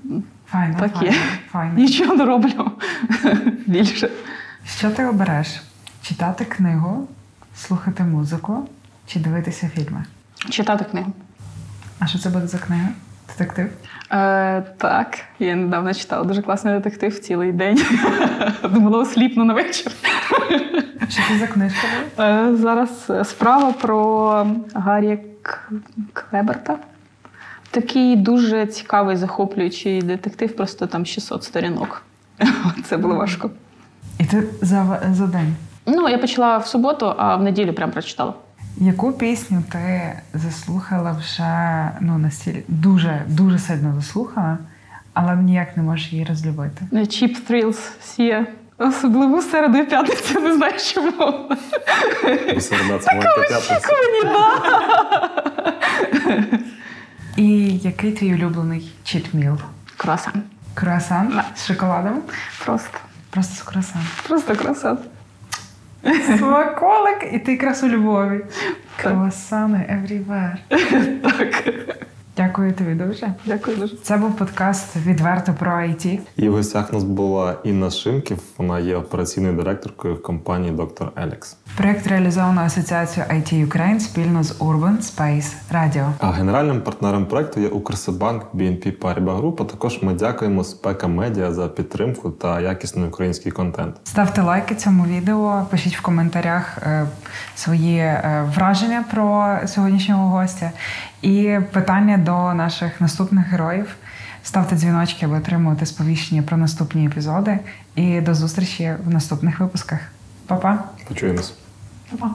Файно, Так файно, є. файно. нічого не роблю <laughs> більше. Що ти обереш? Читати книгу, слухати музику чи дивитися фільми? Читати книгу. А що це буде за книга? Детектив? Е, так, я недавно читала дуже класний детектив цілий день. <laughs> Думала, осліпну на вечір. Що це за книжка? Е, зараз справа про Гаррі Клеберта. Такий дуже цікавий, захоплюючий детектив, просто там 600 сторінок. <laughs> Це було важко. І ти за, за день. Ну, я почала в суботу, а в неділю прям прочитала. Яку пісню ти заслухала вже ну, настільки дуже, дуже сильно заслухала, але ніяк не можеш її розлюбити? Cheap Thrills Сія. Особливо середу і п'ятницю, не знаю чому. Бо середа це п'ятниця. І який твій улюблений чітміл? Круасан. Круасан Да. з шоколадом? Просто. Просто з круасан. Просто круасан. Смаколик, і ти якраз у Львові. Круасани everywhere. <laughs> Так. Дякую тобі дуже. Дякую дуже. Це був подкаст відверто про IT. І в гостях нас була Інна Шимків. Вона є операційною директоркою в компанії Доктор Елекс. Проєкт реалізовано Асоціацією IT Ukraine спільно з Urban Space Radio. А генеральним партнером проекту є Укрсибанк BNP Paribas Group. А також ми дякуємо Спека Медіа за підтримку та якісний український контент. Ставте лайки цьому відео, пишіть в коментарях е, свої е, враження про сьогоднішнього гостя і питання до наших наступних героїв. Ставте дзвіночки, аби отримувати сповіщення про наступні епізоди. І до зустрічі в наступних випусках. Па-па! Почуємось. Па-па.